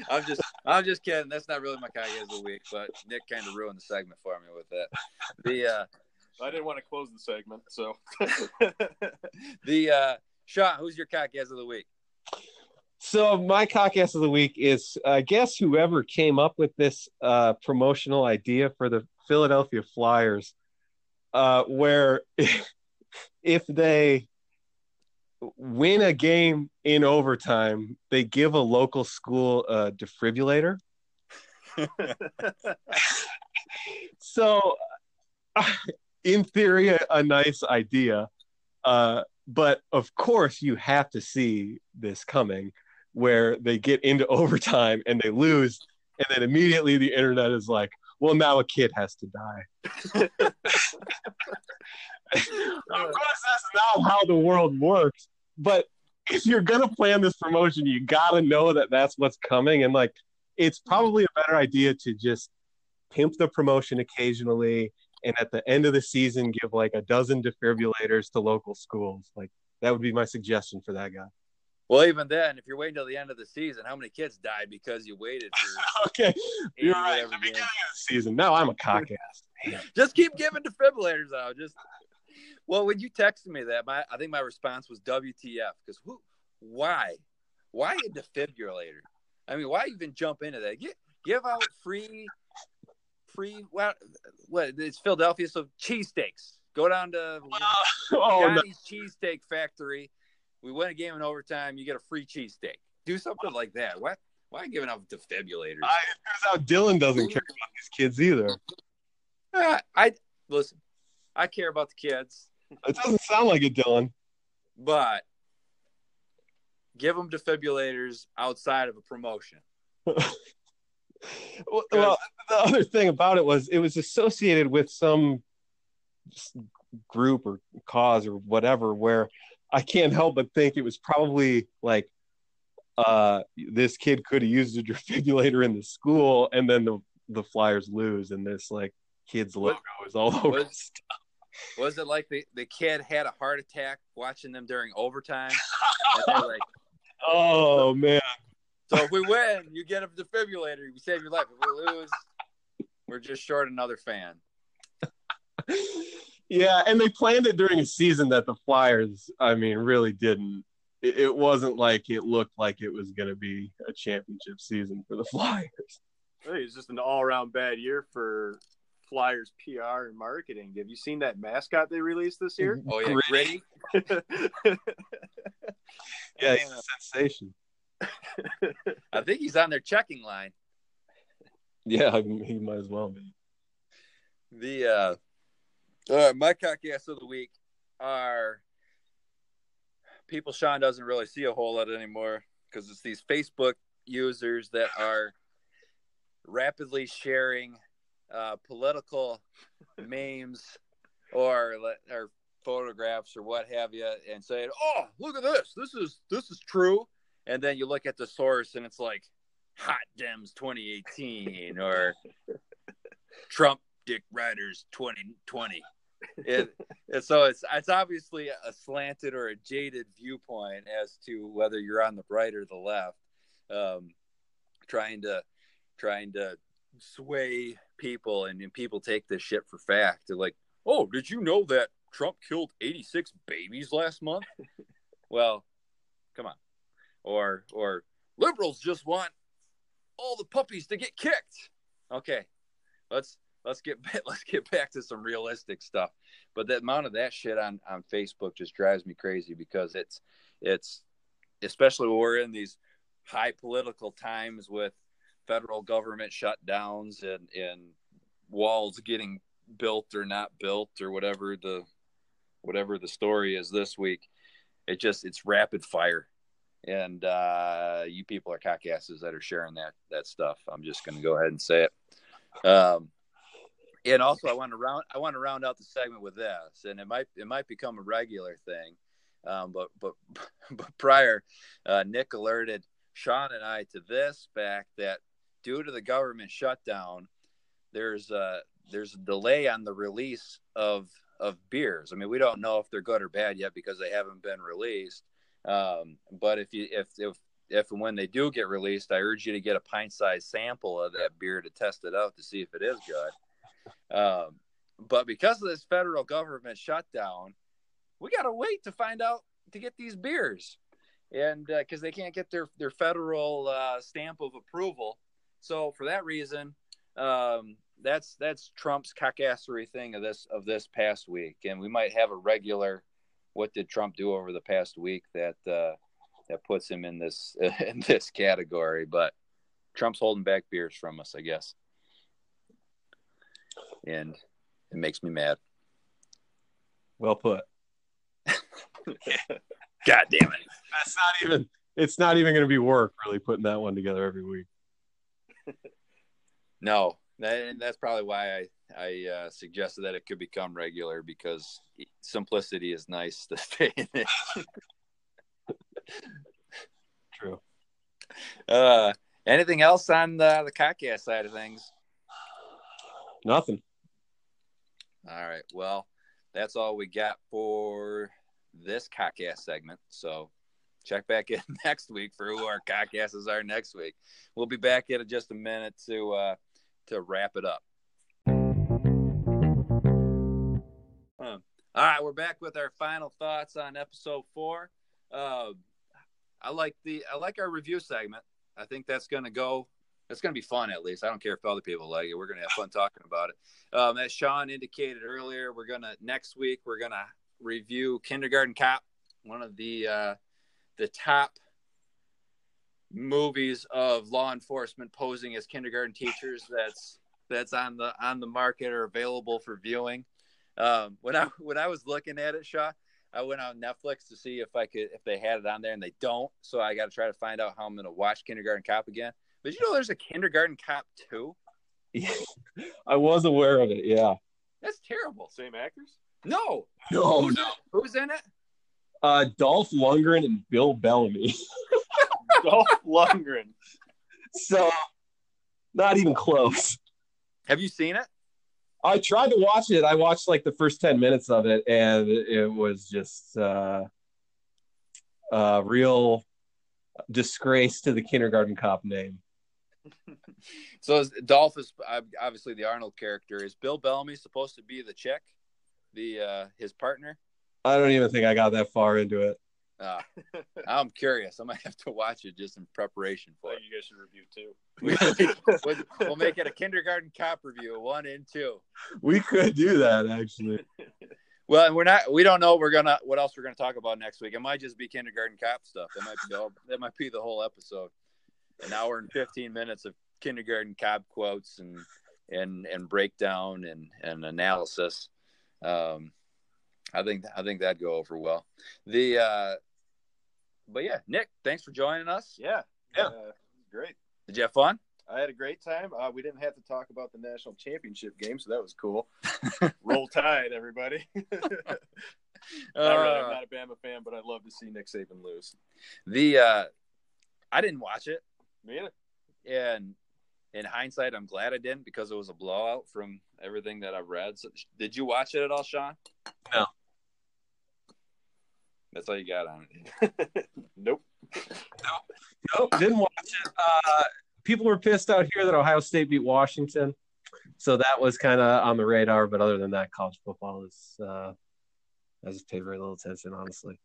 I'm just, I'm just kidding. That's not really my cockass of the week, but Nick kind of ruined the segment for me with that. The, uh, I didn't want to close the segment, so [laughs] the, uh, Sean, who's your cockass of the week? So my cockass of the week is, I guess, whoever came up with this uh, promotional idea for the Philadelphia Flyers, uh, where [laughs] if they win a game in overtime, they give a local school a defibrillator. [laughs] so, in theory, a, a nice idea. Uh, but of course, you have to see this coming where they get into overtime and they lose. And then immediately the internet is like, well, now a kid has to die. [laughs] [laughs] of course, that's not how the world works. But if you're going to plan this promotion, you got to know that that's what's coming. And like, it's probably a better idea to just pimp the promotion occasionally. And at the end of the season, give like a dozen defibrillators to local schools. Like, that would be my suggestion for that guy. Well, even then, if you're waiting till the end of the season, how many kids died because you waited for [laughs] Okay, you're right. The beginning of the season. Now I'm a cock [laughs] ass. Just keep giving defibrillators out. Just well, when you texted me that, my I think my response was WTF because who why? Why a defibrillator? I mean, why even jump into that? Give, give out free, free. What? What? It's Philadelphia, so cheesesteaks. Go down to [laughs] oh, no. Cheesesteak Factory. We win a game in overtime. You get a free cheesesteak. Do something like that. What? Why giving out defibrillators? I, it turns out Dylan doesn't care about these kids either. Uh, I listen. I care about the kids, It doesn't sound like it, Dylan. but give them defibrillators outside of a promotion. [laughs] Well, well, the other thing about it was it was associated with some group or cause or whatever where I can't help but think it was probably like uh this kid could have used a [laughs] defibrillator in the school and then the the Flyers lose and this like kid's logo is all over. was- Was it like the, the kid had a heart attack watching them during overtime? like, [laughs] Oh man. so if we win, you get a defibrillator, you save your life. If we lose, we're just short another fan. Yeah, and they planned it during a season that the Flyers, I mean, really didn't. It, it wasn't like it looked like it was going to be a championship season for the [laughs] Flyers. I think it's just an all-around bad year for Flyers PR and marketing. Have you seen that mascot they released this year? Oh yeah, Gritty. gritty. [laughs] Yeah, he's a sensation. [laughs] I think he's on their checking line. Yeah, I mean, he might as well be. The uh, uh my cockcast of the week are people Sean doesn't really see a whole lot anymore because it's these Facebook users that are rapidly sharing uh, political memes or or photographs or what have you and saying, "Oh, look at this. This is this is true." And then you look at the source and it's like Hot Dems 2018 or [laughs] Trump Dick Riders 2020. It, and so it's it's obviously a slanted or a jaded viewpoint as to whether you're on the right or the left, um, trying to trying to sway people, and, and people take this shit for fact. They're like, "Oh, did you know that Trump killed 86 babies last month?" [laughs] well, come on, or or liberals just want all the puppies to get kicked. Okay, let's let's get [laughs] let's get back to some realistic stuff. But the amount of that shit on on Facebook just drives me crazy because it's it's especially when we're in these high political times with federal government shutdowns and and walls getting built or not built or whatever the whatever the story is this week. It just it's rapid fire. And uh, you people are cockasses that are sharing that that stuff. I'm just going to go ahead and say it. Um, and also I want to round I want to round out the segment with this, and it might it might become a regular thing. Um, but but [laughs] but prior, uh, Nick alerted Sean and I to this fact that due to the government shutdown, there's a there's a delay on the release of of beers. I mean, we don't know if they're good or bad yet because they haven't been released. Um, but if you if if if and when they do get released, I urge you to get a pint sized sample of that beer to test it out to see if it is good. Um, but because of this federal government shutdown, we got to wait to find out to get these beers, and because they can't get their their federal uh, stamp of approval. So for that reason, um, that's that's Trump's cockassery thing of this of this past week, and we might have a regular. What did Trump do over the past week that uh, that puts him in this [laughs] in this category? But Trump's holding back beers from us, I guess, and it makes me mad. Well put. [laughs] God damn it! That's not even. It's not even going to be work really putting that one together every week. [laughs] No, that, and that's probably why I I uh, suggested that it could become regular because simplicity is nice to stay in it. [laughs] True. Uh, anything else on the the cockcast side of things? Nothing. All right. Well, that's all we got for this cockcast segment. So check back in [laughs] next week for who our cockasses are next week. We'll be back in just a minute to uh, to wrap it up. Um, all right, we're back with our final thoughts on episode four. Uh, I like the I like our review segment. I think that's going to go. It's going to be fun at least. I don't care if other people like it. We're going to have fun talking about it. Um, as Sean indicated earlier, we're going to next week we're going to review Kindergarten Cop, one of the uh, the top movies of law enforcement posing as kindergarten teachers. That's that's on the on the market or available for viewing. Um, when I when I was looking at it, Shaw, I went on Netflix to see if I could if they had it on there, and they don't. So I got to try to find out how I'm going to watch Kindergarten Cop again. But you know, there's a Kindergarten Cop too. [laughs] I was aware of it. Yeah. That's terrible. Same actors? No, No, who's, no. who's in it? Uh, Dolph Lundgren and Bill Bellamy. [laughs] Dolph Lundgren. so, not even close. Have you seen it? I tried to watch it. I watched like the first 10 minutes of it, and it was just uh, a real disgrace to the kindergarten cop name. [laughs] So is, Dolph is uh, obviously the Arnold character. Is Bill Bellamy supposed to be the chick, the uh, his partner? I don't even think I got that far into it. Uh, I'm curious. I might have to watch it just in preparation for think you guys should review too. [laughs] we'll, we'll make it a kindergarten cop review, one and two. We could do that actually. [laughs] Well, and we're not. We don't know. We're gonna. What else we're gonna talk about next week? It might just be kindergarten cop stuff. That might be. All, that might be the whole episode. An hour and fifteen minutes of kindergarten cop quotes and and and breakdown and and analysis. Um, I think I think that'd go over well. The uh, but yeah, Nick, thanks for joining us. Yeah. Yeah. Uh, great. Did you have fun? I had a great time. Uh, we didn't have to talk about the national championship game, so that was cool. [laughs] Roll Tide, everybody. [laughs] not really, I'm Uh, not a Bama fan, but I'd love to see Nick Saban lose. the uh, I didn't watch it. Me either. and in hindsight, I'm glad I didn't because it was a blowout from everything that I've read. So, did you watch it at all, Sean? No. That's all you got on it. [laughs] Nope. Nope, Nope. didn't watch it. Uh, people were pissed out here that Ohio State beat Washington, so that was kind of on the radar. But other than that, college football is uh, I just paid very little attention, honestly.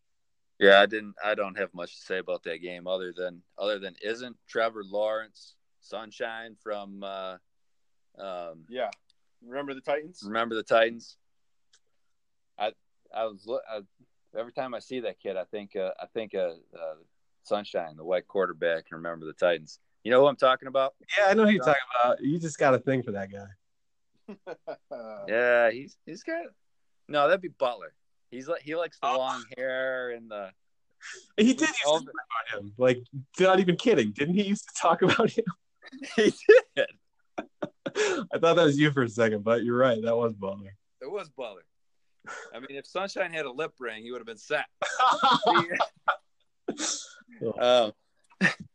Yeah, I didn't. I don't have much to say about that game other than other than isn't Trevor Lawrence sunshine from uh, um, Yeah. Remember the Titans? Remember the Titans? I I was look I, every time I see that kid, I think uh, I think uh, uh, Sunshine, the white quarterback, and remember the Titans. You know who I'm talking about? Yeah, I know who you're talking about. You just got a thing for that guy. [laughs] Yeah, he's he's got no, that'd be Butler. He's like he likes the Oh. long hair and the He did used to talk about him. Like, not even kidding. Didn't he used to talk about him? [laughs] [laughs] he did. I thought that was you for a second, but you're right. That was Butler. It was Butler. I mean, if Sunshine had a lip ring, he would have been set. [laughs] um,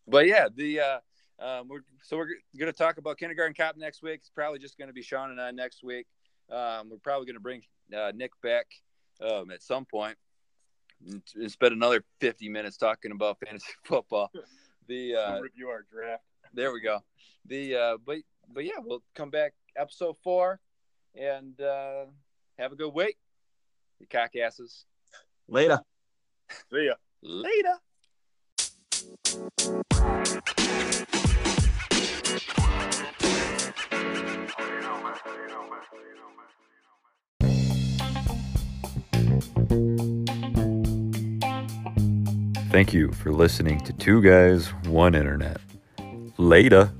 but yeah, the uh, um, we're so we're going to talk about kindergarten cop next week. It's probably just going to be Sean and I next week. Um, we're probably going to bring uh, Nick back um, at some point and, and spend another fifty minutes talking about fantasy [laughs] football. The uh, review our draft. there we go. The uh, but but yeah, we'll come back episode four and uh, have a good week. You cockasses. Later. See ya. Later. Thank you for listening to Two Guys, One Internet. Later.